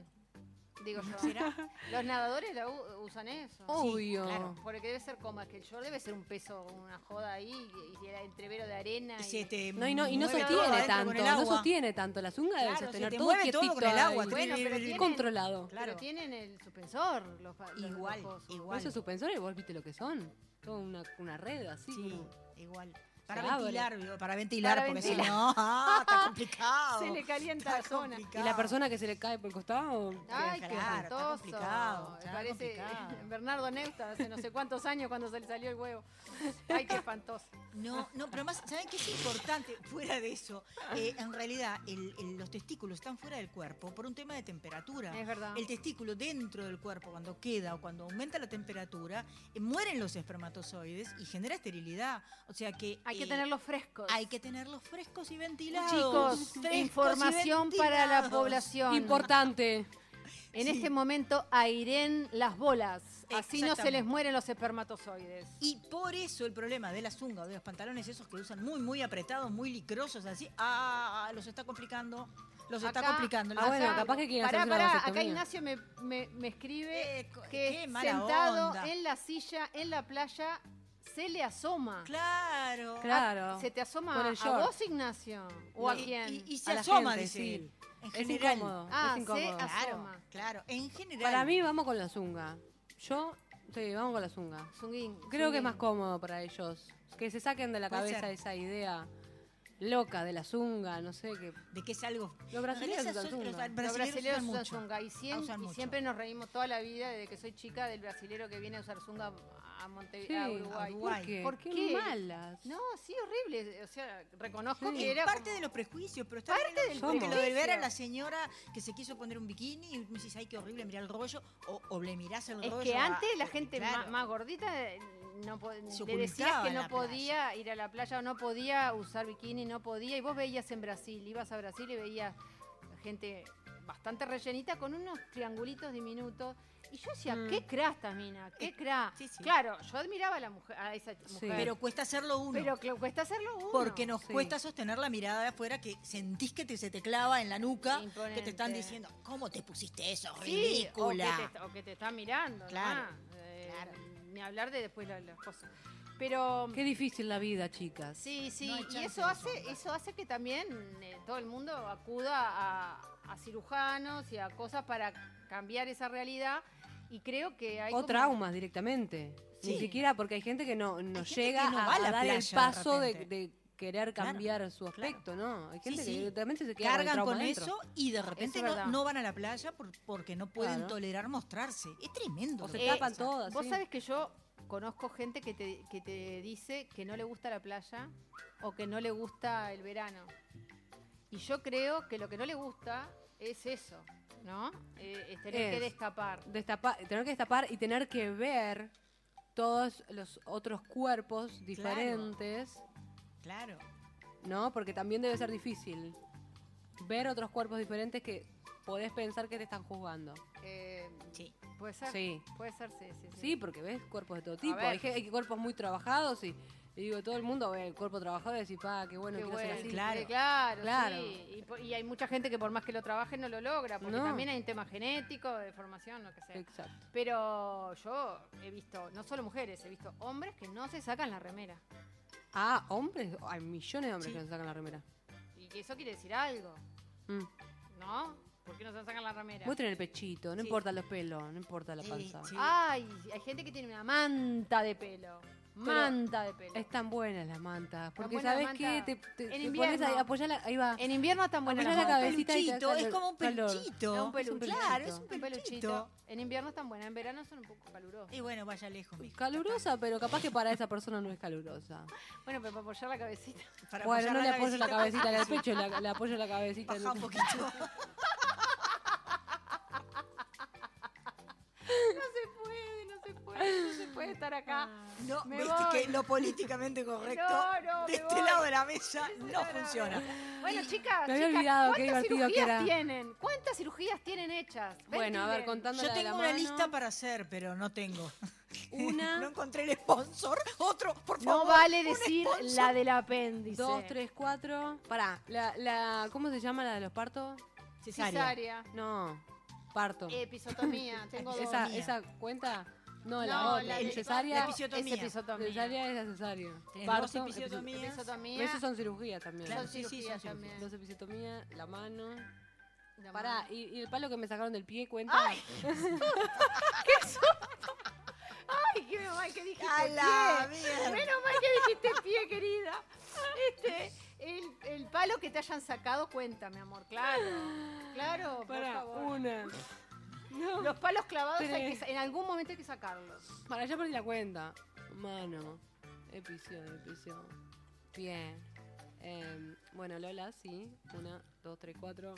Digo yo. ¿Será? Los nadadores la u- usan eso. Obvio. claro. Porque debe ser cómoda, que el short debe ser un peso, una joda ahí, y, y el entrevero de arena. Se y- te No, y no, y no sostiene tanto, no sostiene tanto. La zunga debe se sostener te todo mueve todo quietito con el agua, Bueno, pero tienen- controlado. Pero Claro. tienen el suspensor, los, los- los Igual, cosos. igual. Esos suspensores, vos viste lo que son. Toda una, una red así. Sí, como- igual. Para Se ventilar, para ventilar, Para porque ventilar. si no, ah, está complicado. Se le calienta la zona. complicado. Y la persona que se le cae por el costado. Ay, qué Claro, está espantoso. complicado, Me parece complicado. Bernardo Neusta hace no sé cuántos años cuando se le salió el huevo. Ay, qué espantoso. No, no, pero más, ¿saben qué es importante? Fuera de eso, eh, en realidad el- el- los testículos están fuera del cuerpo por un tema de temperatura. Es verdad. El testículo dentro del cuerpo, cuando queda o cuando aumenta la temperatura, eh, mueren los espermatozoides y genera esterilidad. O sea que. Hay que eh, tenerlos frescos. Hay que tenerlos frescos y ventilados. Chicos, Frescos y información para la población. Importante. En Sí. este momento airen las bolas. Así no se les mueren los espermatozoides. Y por eso el problema de la zunga o de los pantalones esos que usan muy, muy apretados, muy licrosos, así, ah, los está complicando. Los está complicando. Ah, bueno, capaz que quieren Pará, pará, acá Ignacio me, me- me escribe Eh, que sentado onda. en la silla, en la playa, se le asoma. Claro. Claro. ¿Se te asoma Por el a short. vos, Ignacio? ¿O a Y- quién? Y, y se A la asoma, gente, dice sí. él. En Es general. incómodo. Ah, es se incómodo. Claro, asoma. claro. En general. Para mí vamos con la zunga. Yo, sí, vamos con la zunga. Zunguín, Creo que es zunguín. más cómodo para ellos. Que se saquen de la Puede cabeza ser. esa idea loca de la zunga, no sé, que De que es algo. los brasileños usan son- zunga. los Los brasileños brasileños usan usan mucho. zunga y, siem- Usan y mucho. siempre nos reímos toda la vida desde que soy chica del brasilero que viene a usar zunga a, Monte Sí, a Uruguay. Uruguay. ¿Por qué? ¿Por qué qué? malas? No, sí, horrible. O sea, reconozco Sí. que Es era parte como- de los prejuicios, pero está Parte bien, del porque lo de ver a la señora que se quiso poner un bikini y me dices, ay, qué horrible, mirar el rollo, o, o le mirás el Es rollo. que a- antes la gente claro. más, gordita no le decías que no podía ir a la playa o no podía usar bikini, no podía. Y vos veías en Brasil, ibas a Brasil y veías gente bastante rellenita con unos triangulitos diminutos. Y yo decía, Mm. qué cra esta mina, qué cra. sí, sí. Claro, yo admiraba a, la mujer, a esa mujer. Pero cuesta hacerlo uno. Pero cuesta hacerlo uno. porque nos cuesta sostener la mirada de afuera que sentís que te, se te clava en la nuca, que te están diciendo, ¿cómo te pusiste eso? O Ridícula. que, te, o que te está mirando. Claro, nomás. Eh, claro. Ni hablar de después las, cosas. Pero Qué difícil la vida, chicas. Sí, sí, No y eso hace, eso. hace que también eh, todo el mundo acuda a, a cirujanos y a cosas para cambiar esa realidad. Y creo que hay O como- traumas directamente. Ni siquiera porque hay gente que no, no llega que no a, dar el playa paso de querer Claro, cambiar su claro. aspecto, ¿no? Hay gente Sí, que sí. directamente se queda con el Cargan con eso y de repente no, van a la playa por- porque no pueden Claro. tolerar mostrarse. Es tremendo. O se que tapan todas. Vos sí. sabés que yo conozco gente que te, que te dice que no le gusta la playa o que no le gusta el verano. Y yo creo que lo que no le gusta es eso, ¿no? Eh, es tener que Es. destapar. Destapa- tener que destapar y tener que ver todos los otros cuerpos diferentes, Claro. ¿no? Porque también debe ser difícil ver otros cuerpos diferentes que podés pensar que te están juzgando. Eh, Sí. puede ser. Sí. Puede ser, sí, sí. sí. Sí, porque ves cuerpos de todo tipo. Hay, hay cuerpos muy trabajados y, y digo, todo el mundo ve el cuerpo trabajado y decís, pa, qué bueno, Qué quiero ser bueno, así. claro. sí, claro, Claro. sí. Y, hay mucha gente que por más que lo trabaje no lo logra, porque No. también hay un tema genético, de formación, lo que sea. Exacto. Pero yo he visto, no solo mujeres, he visto hombres que no se sacan la remera. Ah, hombres, hay millones de hombres Sí. que no se sacan la remera. Y que eso quiere decir algo, Mm. ¿no? ¿Por qué no se sacan la remera? Muestren el pechito, no Sí. importa los pelos, no importa la panza. Ay, hay gente que tiene una manta de pelo. Manta de pelo. Están buenas las mantas. Porque buena la ¿sabes qué? manta. Te, te- En te invierno. pones ahí, apoyá la, ahí va. En invierno están buenas Apoyá las la mantas. Peluchito, es calor- como un peluchito. Es un peluchito. Claro, es un peluchito. peluchito. En invierno están buenas, en verano son un poco calurosas. Y bueno, vaya lejos, mijo. Calurosa, pero capaz que para esa persona no es calurosa. Bueno, pero para apoyar la cabecita. Para bueno, apoyar no le apoyo la cabecita. en el pecho, le, le apoyo la cabecita en el un poquito. Estar acá. No, Me viste voy. que lo políticamente correcto No, no, de este voy. lado de la mesa no funciona. Bueno, chicas, Me había chicas, olvidado, qué ¿cuántas que cirugías era. tienen? ¿Cuántas cirugías tienen hechas? Bueno, a ver, contando Yo de tengo la una mano. lista para hacer, pero no tengo. Una. no encontré el sponsor. Otro, por favor. No vale decir sponsor. la del apéndice. Dos, tres, cuatro. Pará, la, la, ¿cómo se llama la de los partos? Cesárea. No, parto. Episotomía. Tengo dos. ¿Esa, ¿Esa cuenta? No, la No, otra. la ¿El de- cesárea? la episiotomía. Es episiotomía. Cesárea es la cesárea. Tenés Parto, dos episiotomías. Episiotomía. Esos son cirugías también. Son sí, sí, cirugías son también. Dos episiotomías, la mano. La Pará, mano. ¿y, y el palo que me sacaron del pie cuenta? ¡Ay! ¡Qué susto! ¡Ay, qué mal que dijiste A la pie! mierda. Menos mal que dijiste pie, querida. Este, el, el palo que te hayan sacado cuenta, mi amor, claro. Claro, por Pará, favor. una. No. Los palos clavados hay que en algún momento hay que sacarlos. Para, ya perdí la cuenta. Mano. Epición, epición. Pie. Em, bueno, Lola, sí. Una, dos, tres, cuatro.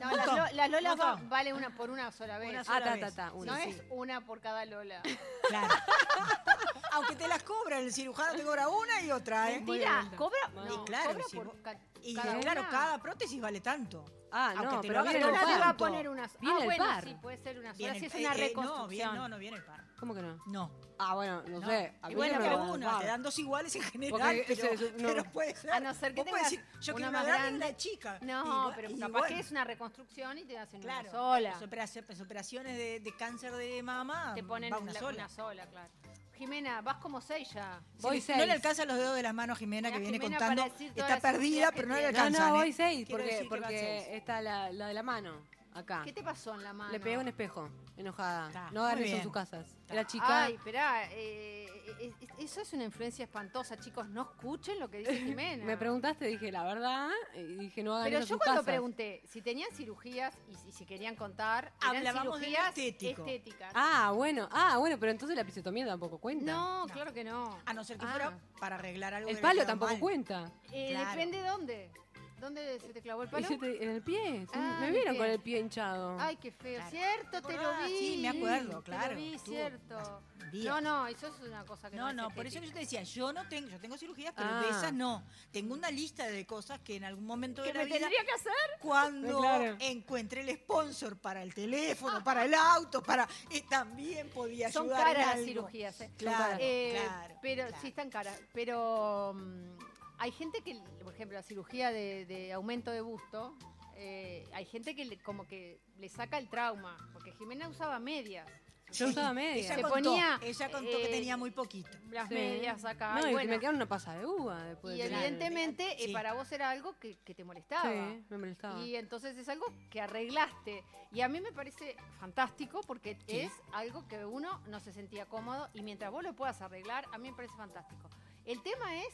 No, las, lo- las lolas va- vale una por una sola vez. Una Ah, sola ta, vez. ta, ta. Una, no sí. es una por cada lola. Claro. Aunque te las cobra, el cirujano te cobra una y otra, ¿eh? Mentira, cobra, Mano. no, Y claro, cobra por Y cada claro, cada prótesis vale tanto. Ah, Aunque no, te pero lo hagas viene el la va a poner una sola. Viene ah, el bueno, par. sí, puede ser una sola. Viene Si el- es una eh, eh, reconstrucción. no, viene, no, no viene el par. ¿Cómo que no? No. Ah, bueno, no, No. sé. A mí bueno, no me pero va a una, dar. te dan dos iguales en general, Porque pero, ese no. pero puede ser. A no ser que Vos podés tengas decir, yo una más grande y grande. una chica. No, Y- pero y capaz bueno, que es una reconstrucción y te hacen Claro, una sola. las operaciones, las operaciones de, de cáncer de mama Te ponen va una la- sola. una sola, claro. Jimena, vas como seis ya. Voy Sí, No seis. le alcanzan los dedos de las manos a Jimena, que Mira, viene Jimena, contando. Está perdida, que pero no le. No, alcanzan. no, ¿eh? voy seis, Quiero porque, que porque seis. está la, la de la mano, acá. ¿Qué te pasó en la mano? Le pegué un espejo, enojada. Está, no hagan muy eso en bien. sus casas. Era chica. Ay, esperá, eh, eh, eso es una influencia espantosa, chicos. No escuchen lo que dice Jimena. Me preguntaste, dije la verdad, y dije no hagan Pero eso en yo sus cuando casas. pregunté si tenían cirugías y, si querían contar, eran Hablábamos de lo cirugías estético. estéticas. Ah, bueno, ah, bueno, pero entonces la episiotomía tampoco cuenta. no, claro que no. A no ser que Ah. fuera para arreglar algo. El le palo quedó tampoco mal. cuenta. Eh, Claro. Depende de dónde. ¿Dónde se te clavó el palo? te- en el pie. Ah, me el vieron con el pie hinchado. Ay, qué feo. Claro. Cierto, te lo Ah, vi. sí, me acuerdo, Te claro, lo vi, estuvo cierto. días. No, no, eso es una cosa que no, No, es no, por eso que yo te decía, yo no tengo, yo tengo cirugías, pero de Ah. esas no. Tengo una lista de cosas que en algún momento ¿Qué de la me vida, tendría que hacer? cuando Claro. encuentré el sponsor para el teléfono, para el auto, para eh, también podía Son ayudar en caras las algo. cirugías. eh. Claro, Eh, claro. Pero claro. sí están caras. Pero mm, hay gente que, por ejemplo, la cirugía de, de aumento de busto, eh, hay gente que le- como que le saca el trauma, porque Jimena usaba medias. Yo usaba media. Ella Se contó, ponía, ella contó que eh, tenía muy poquito. Las Sí. medias acá. No, y bueno, me quedaron una pasa de uva después y de evidentemente eh, Sí. para vos era algo que, que te molestaba. Sí, me molestaba. Y entonces es algo que arreglaste. Y a mí me parece fantástico porque Sí. es algo que uno no se sentía cómodo y mientras vos lo puedas arreglar, a mí me parece fantástico. El tema es,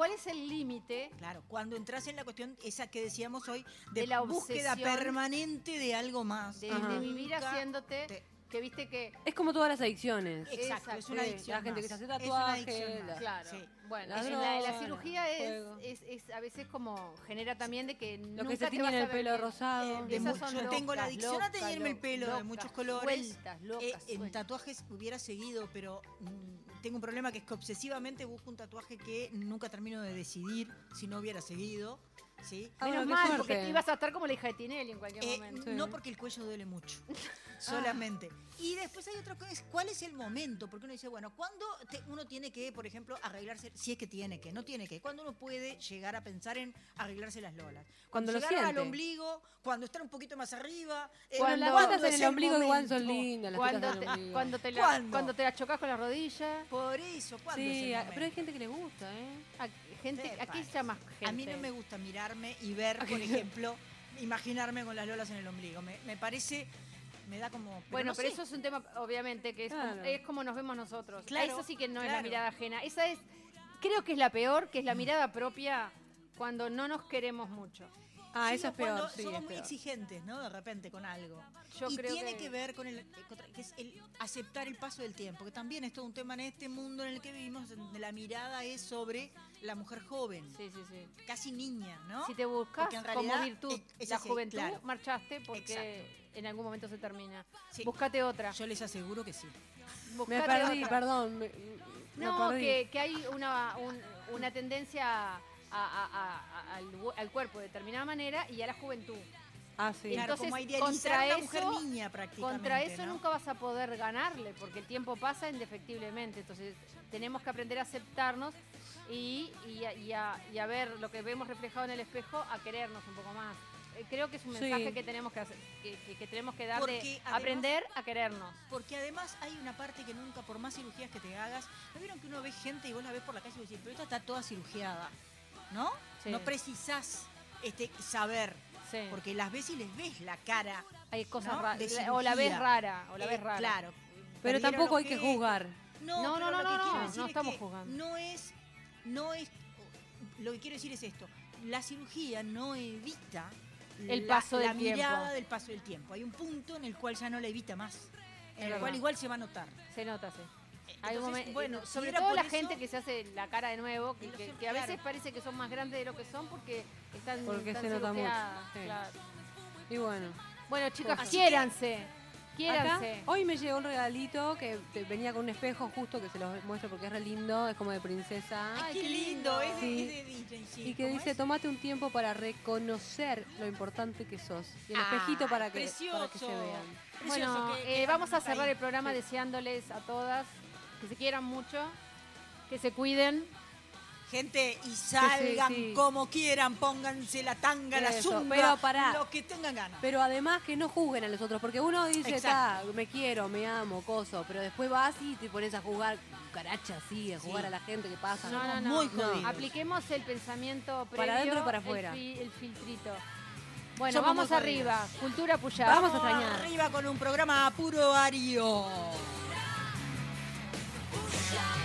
¿cuál es el límite? Claro, cuando entras en la cuestión esa que decíamos hoy de, De la búsqueda permanente de algo más. De, vivir haciéndote, te- que viste que... Es como todas las adicciones. Exacto, es una adicción. la gente que se hace Es una adicción tatuajes, Claro, Sí. bueno, La en la, la droga, cirugía es, juego. es, es a veces como genera también de que Lo nunca que se te tiene el pelo bien. rosado. De Esas mucho- son yo tengo la locas, adicción a teñirme el locas, pelo de locas, muchos colores. Sueltas, Eh, locas, en tatuajes hubiera seguido, pero mm, tengo un problema que es que obsesivamente busco un tatuaje que nunca termino de decidir si no hubiera seguido. ¿Sí? Ah, Menos mal, porque ibas a estar como la hija de Tinelli en cualquier Eh, momento. No porque el cuello duele mucho, solamente. Y después hay otra cosa, es cuál es el momento, porque uno dice, bueno, ¿cuándo te- uno tiene que, por ejemplo, arreglarse, si es que tiene que, no tiene que, cuándo uno puede llegar a pensar en arreglarse las lolas? Cuando lo llegaron al siente. ombligo, cuando están un poquito más arriba. eh, Cuando- Las ¿cuándo tetas en es el ombligo igual momento? son lindas, las Cuando te, el ombligo. cuando, te la, ¿Cuándo? cuando te la chocas con la rodilla. Por eso, ¿cuándo es Sí, el a- momento? pero hay gente que le gusta, ¿eh? A, gente, Te aquí ya más gente. A mí no me gusta mirarme y ver, por ejemplo, imaginarme con las lolas en el ombligo. Me, me parece, me da como... pero Bueno, no pero sé. eso es un tema, obviamente, que es, Claro. como, es como nos vemos nosotros. Claro, eso sí que no es la mirada ajena. Esa es, creo que es la peor, que es la mirada propia cuando no nos queremos mucho. Ah, eso es peor, cuando sí, somos es muy peor. exigentes, ¿no? De repente con algo. Yo y creo tiene que- que... ver con el, contra- que es el aceptar el paso del tiempo, que también es todo un tema en este mundo en el que vivimos, donde la mirada es sobre la mujer joven, Sí, sí, sí. casi niña, ¿no? Si te buscas como virtud es- es la así, juventud, claro. marchaste porque en algún momento se termina. Sí. Búscate otra. Yo les aseguro que sí. Me Buscate perdí, otra. perdón. me- me No, perdí. que, que hay una, un- una tendencia a- a- a- a- al, cuerpo de determinada manera y a la juventud. Ah, sí. Claro, Entonces, como a idealizar contra a la mujer eso- niña prácticamente. Contra eso ¿no? nunca vas a poder ganarle, porque el tiempo pasa indefectiblemente. Entonces tenemos que aprender a aceptarnos y, y a, y a- y a ver lo que vemos reflejado en el espejo, a querernos un poco más. Eh, Creo que es un Sí. mensaje que tenemos que, hacer- que, que- que tenemos que dar de además- aprender a querernos. Porque además hay una parte que nunca, por más cirugías que te hagas, ¿no vieron que uno ve gente y vos la ves por la calle y vos decís, pero esta está toda cirugiada? ¿No? Sí. No precisás este, saber, Sí. porque las ves y les ves la cara. Hay cosas ¿no? raras. O la ves rara, o la Eh, ves rara. Claro. Pero tampoco hay que juzgar. No, No, no, no, no, no, no es estamos juzgando. No es, no es, lo que quiero decir es esto, la cirugía no evita El la- paso la, del tiempo. mirada del paso del tiempo. Hay un punto en el cual ya no la evita más, en el verdad. cual igual se va a notar. Se nota, sí. Hay bueno, eh, si sobre todo la eso- gente que se hace la cara de nuevo, que, a veces claro. parece que son más grandes de lo que son porque están Porque están se nota mucho, cirugiadas, sí. claro. Y bueno. Bueno, chicas, Así quiéranse. Hoy me llegó un regalito que venía con un espejo justo que se los muestro porque es re lindo, es como de princesa. Ay, qué lindo, es de, Sí. sí. Y que ¿Cómo dice, es? tomate un tiempo para reconocer lo importante que sos. Y el Ah, espejito para que, para que precioso. se vean. Precioso, Bueno, que- eh, vamos a cerrar ahí. el programa Sí. deseándoles a todas que se quieran mucho, que se cuiden. Gente, y salgan sí. como quieran, pónganse la tanga, la zunga, pero lo que tengan ganas. Pero además que no juzguen a los otros, porque uno dice. "Ta, me quiero, me amo, coso, pero después vas y te pones a jugar caracha así, a jugar Sí. a la gente que pasa. No, no, no. muy jodidos. Apliquemos el pensamiento previo, Para adentro y para el afuera. fi- El, filtrito. Bueno, Somos vamos arriba. Cultura Puyá. Vamos a extrañar. Arriba con un programa puro ario. Puxa!